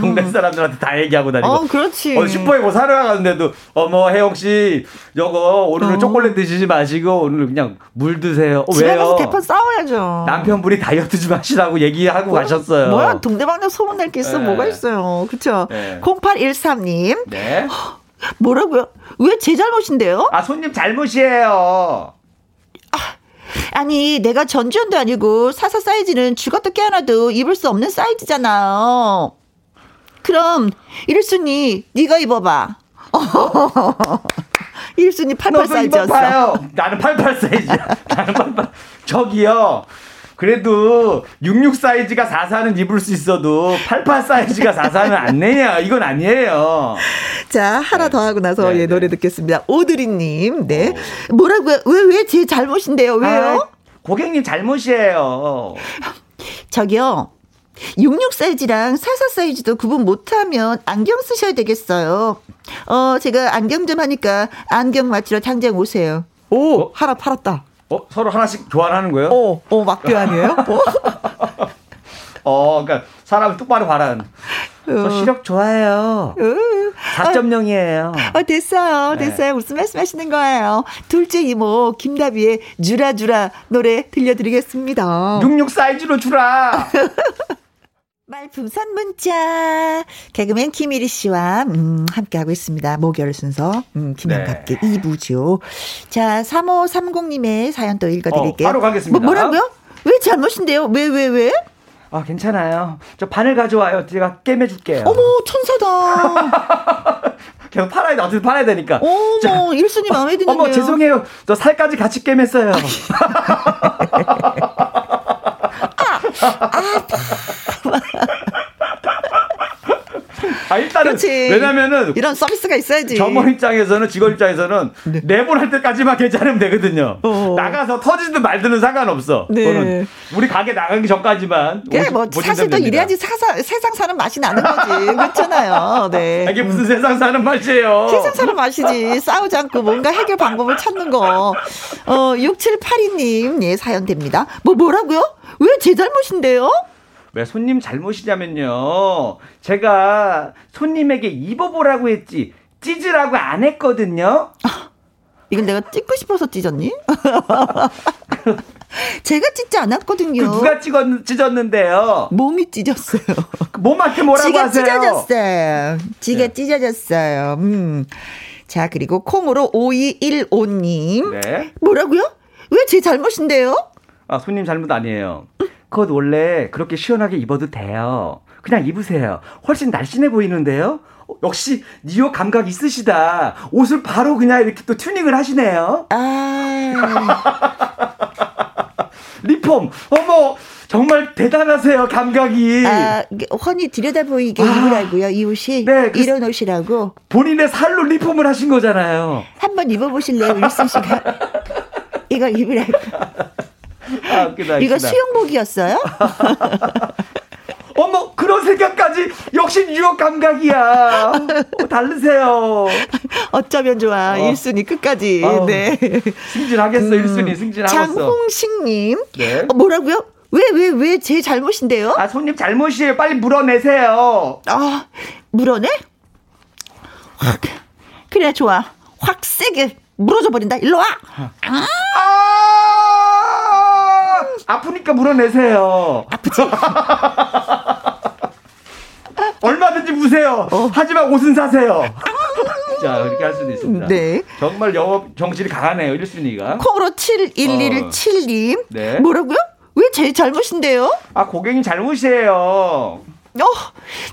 동네 사람들한테 다 얘기하고 다니고. 어, 그렇지. 어, 슈퍼에 뭐 사러 가는데도 어머 혜영 씨 저거 오늘은 어. 초콜릿 드시지 마시고 오늘 그냥 물 드세요. 어, 집에 가서 대판 싸워야죠. 남편분이 다이어트 좀 하시라고 얘기하고 뭐, 가셨어요. 뭐야 동대방네 소문 낼 게 있어 네. 뭐가 있어요. 그렇죠. 네. 0813님. 네. 뭐라고요? 왜 제 잘못인데요? 아 손님 잘못이에요. 아, 아니 내가 전지현도 아니고 사사 사이즈는 죽었다 깨어나도 입을 수 없는 사이즈잖아요. 그럼 일순이 네가 입어봐. [LAUGHS] 1순위 88 사이즈였어. 나는 88 사이즈야. 나는 88. 저기요. 그래도 66 사이즈가 44는 입을 수 있어도 88 사이즈가 44는 안 내냐. 이건 아니에요. 자, 하나 네. 더 하고 나서 네, 예, 노래 네. 듣겠습니다. 오드리님, 네. 오. 뭐라고요? 왜, 왜 제 잘못인데요? 왜요? 아, 고객님 잘못이에요. 저기요. 66 사이즈랑 44 사이즈도 구분 못하면 안경 쓰셔야 되겠어요. 어, 제가 안경 좀 하니까 안경 맞추러 당장 오세요. 오, 어? 하나 팔았다. 어, 서로 하나씩 교환하는 거예요? 어, 어, 막교환이에요? 어. [LAUGHS] 어, 그러니까 사람을 똑바로 바라는. 저 어. 시력 좋아요. 4.0이에요. 어, 됐어요. 네. 됐어요. 네. 무슨 말씀 하시는 거예요? 둘째 이모, 김다비의 주라주라 노래 들려드리겠습니다. 66 사이즈로 주라! [LAUGHS] 말풍선 문자 개그맨 김일희 씨와 음, 함께하고 있습니다. 목요일 순서 음, 김현갑계 네. 2부죠. 자 3530님의 사연 또 읽어드릴게요. 어, 바로 가겠습니다. 뭐, 뭐라고요? 왜 잘못인데요? 왜왜 왜, 왜? 아 괜찮아요. 저 바늘 가져와요. 제가 깨매줄게요. 어머 천사다. [LAUGHS] 계속 팔아야 돼. 어쨌든 팔아야 되니까. 어머 자, 1순위 마음에 드는데요. 어머 죄송해요. 저 살까지 같이 깨맸어요. [LAUGHS] 아, 일단은 그렇지. 왜냐면은 이런 서비스가 있어야지. 점원 입장에서는 직원 입장에서는 네. 내보낼 때까지만 괜찮으면 되거든요. 어. 나가서 터지든 말든 상관없어. 네. 그거는 우리 가게 나가기 전까지만. 그래 뭐 사실 또 이래야지 사사, 세상 사는 맛이 나는 거지. 그렇잖아요. 네. [LAUGHS] 이게 무슨 음. 세상 사는 맛이에요. 세상 사는 맛이지. 싸우지 않고 뭔가 해결 방법을 찾는 거. 어 6782님 예 사연 됩니다. 뭐 뭐라고요? 왜 제 잘못인데요? 왜 손님 잘못이냐면요. 제가 손님에게 입어보라고 했지 찢으라고 안 했거든요. 이건 내가 찍고 싶어서 찢었니? [LAUGHS] 제가 찢지 않았거든요. 그 누가 찢었, 찢었는데요? 몸이 찢었어요. 그 몸한테 뭐라고 지가 하세요? 찢어졌어요. 지가 네. 찢어졌어요. 음. 자, 그리고 콩으로 5215님. 네. 뭐라고요? 왜 제 잘못인데요? 아, 손님 잘못 아니에요. 그것 원래 그렇게 시원하게 입어도 돼요. 그냥 입으세요. 훨씬 날씬해 보이는데요? 어, 역시 니오 감각 있으시다. 옷을 바로 그냥 이렇게 또 튜닝을 하시네요. 아. [LAUGHS] 리폼. 어머, 정말 대단하세요, 감각이. 아, 훤히 들여다 보이게 아. 입으라고요, 이 옷이. 네. 그 이런 옷이라고. 본인의 살로 리폼을 하신 거잖아요. 한번 입어보실래요, 윌슨 씨가? [LAUGHS] 이거 입으라고. 아, 웃기다, 이거 수영복이었어요? [LAUGHS] 어머 그런 생각까지 역시 뉴욕 감각이야. 어, 다르세요. 어쩌면 좋아. 어. 1순위 끝까지. 어, 네. 승진하겠어. 음, 1순위 승진하겠어. 장홍식님. 네. 어, 뭐라고요? 왜, 왜, 왜 제 잘못인데요? 아, 손님 잘못이에요. 빨리 물어내세요. 아, 물어내? 확. 그래, 좋아. 확 세게 물어줘 버린다. 일로 와. 아! 아 프니까 물어내세요. 아프지? [LAUGHS] 얼마든지 무세요. 어. 하지만 옷은 사세요. [LAUGHS] 자, 그렇게 할 수도 있습니다. 네. 정말 영업 정신이 강하네요, 1순위가. 콩으로 7117님. 어. 네. 뭐라고요? 왜 제 잘못인데요? 아, 고객님 잘못이에요. 어,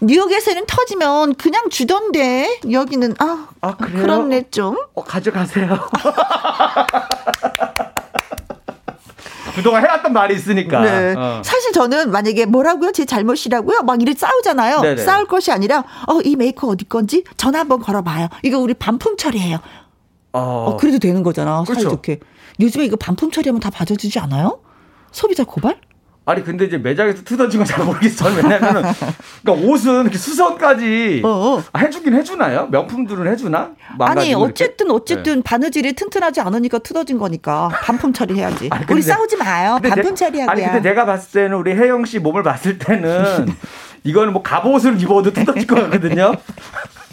뉴욕에서는 터지면 그냥 주던데 여기는 아, 아 그래요? 그렇네 좀. 어, 가져가세요. [LAUGHS] 그동안 해왔던 말이 있으니까. 네. 어. 사실 저는 만약에 뭐라고요? 제 잘못이라고요? 막 이래 싸우잖아요. 네네. 싸울 것이 아니라 어, 이 메이커 어디 건지 전화 한번 걸어봐요. 이거 우리 반품 처리해요. 어, 어 그래도 되는 거잖아. 그렇죠. 사이좋게. 요즘에 이거 반품 처리하면 다 봐줘주지 않아요? 소비자 고발? 아니 근데 이제 매장에서 뜯어진 건 잘 모르겠어요. 왜냐면은 그러니까 옷은 이렇게 수선까지 어, 어. 해주긴 해주나요? 명품들은 해주나? 아니 어쨌든 어쨌든 네. 바느질이 튼튼하지 않으니까 뜯어진 거니까 반품 처리해야지. [LAUGHS] 아니, 우리 싸우지 마요. 반품 처리하고요. 아니 근데 내가 봤을 때는 우리 혜영 씨 몸을 봤을 때는 [LAUGHS] 이거는 뭐 갑옷을 입어도 뜯어질 것 같거든요. [LAUGHS]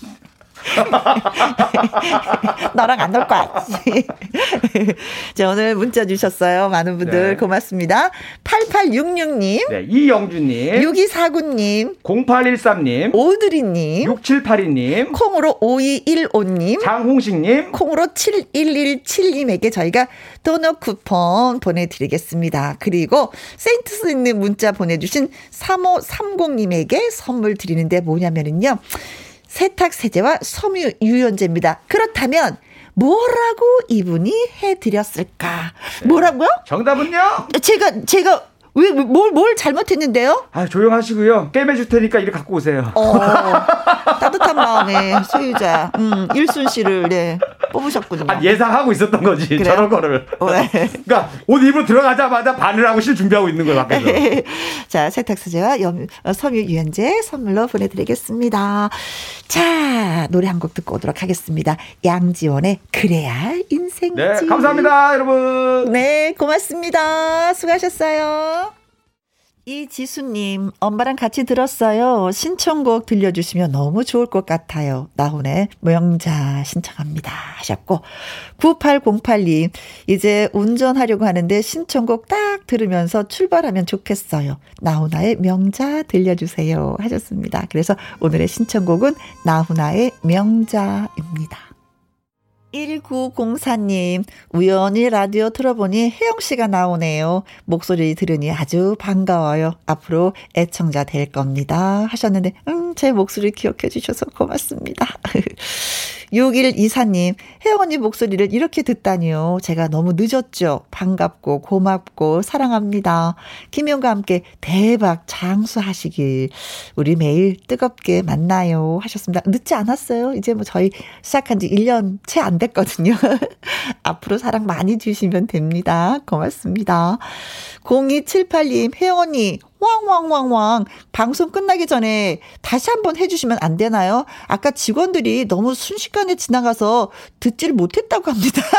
[LAUGHS] 너랑 안 놀 거야. [LAUGHS] 자, 오늘 문자 주셨어요. 많은 분들 네. 고맙습니다. 8866님. 네, 이영주님. 6249님. 0813님. 오드리님. 6782님. 콩으로 5215님. 장홍식님. 콩으로 7117님에게 저희가 도넛 쿠폰 보내드리겠습니다. 그리고 세인트스 있는 문자 보내주신 3530님에게 선물 드리는데 뭐냐면은요. 세탁 세제와 섬유 유연제입니다. 그렇다면 뭐라고 이분이 해드렸을까? 뭐라고요? 정답은요? 제가 제가 왜, 뭘, 뭘 잘못했는데요? 아, 조용하시고요. 깨매줄 테니까 이리 갖고 오세요. 어, 따뜻한 마음의 소유자, 음, 일순 씨를, 네, 뽑으셨군요. 아, 예상하고 있었던 거지. 그래요? 저런 거를. 네. 그러니까 옷 입으로 들어가자마자 바늘하고 실 준비하고 있는 거예요, 밖에서. [LAUGHS] 자, 세탁세제와 염, 어, 섬유 유연제 선물로 보내드리겠습니다. 자, 노래 한 곡 듣고 오도록 하겠습니다. 양지원의 그래야 인생지. 네, 감사합니다, 여러분. 네, 고맙습니다. 수고하셨어요. 이지수님, 엄마랑 같이 들었어요. 신청곡 들려주시면 너무 좋을 것 같아요. 나훈의 명자 신청합니다. 하셨고, 9808님, 이제 운전하려고 하는데 신청곡 딱 들으면서 출발하면 좋겠어요. 나훈아의 명자 들려주세요. 하셨습니다. 그래서 오늘의 신청곡은 나훈아의 명자입니다. 1904님, 우연히 라디오 틀어보니 혜영 씨가 나오네요. 목소리 들으니 아주 반가워요. 앞으로 애청자 될 겁니다. 하셨는데, 음, 제 목소리 기억해 주셔서 고맙습니다. [LAUGHS] 6124님, 혜영 언니 목소리를 이렇게 듣다니요. 제가 너무 늦었죠. 반갑고 고맙고 사랑합니다. 김영과 함께 대박 장수하시길. 우리 매일 뜨겁게 만나요. 하셨습니다. 늦지 않았어요. 이제 뭐 저희 시작한 지 1년 채 안 됐거든요. [LAUGHS] 앞으로 사랑 많이 주시면 됩니다. 고맙습니다. 0278님, 혜영 언니, 왕왕왕왕 방송 끝나기 전에 다시 한번 해주시면 안 되나요? 아까 직원들이 너무 순식간에 지나가서 듣지를 못했다고 합니다. [LAUGHS]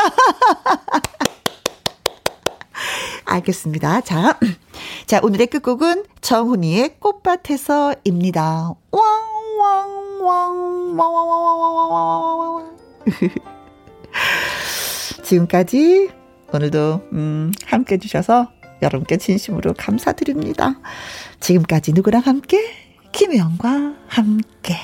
알겠습니다. 자, [CLEARS THROAT] 자 오늘의 끝곡은 정훈이의 꽃밭에서입니다. 왕왕왕왕왕왕왕왕왕 [LAUGHS] 지금까지 오늘도 음, 함께 해주셔서 여러분께 진심으로 감사드립니다. 지금까지 누구랑 함께? 김혜영과 함께.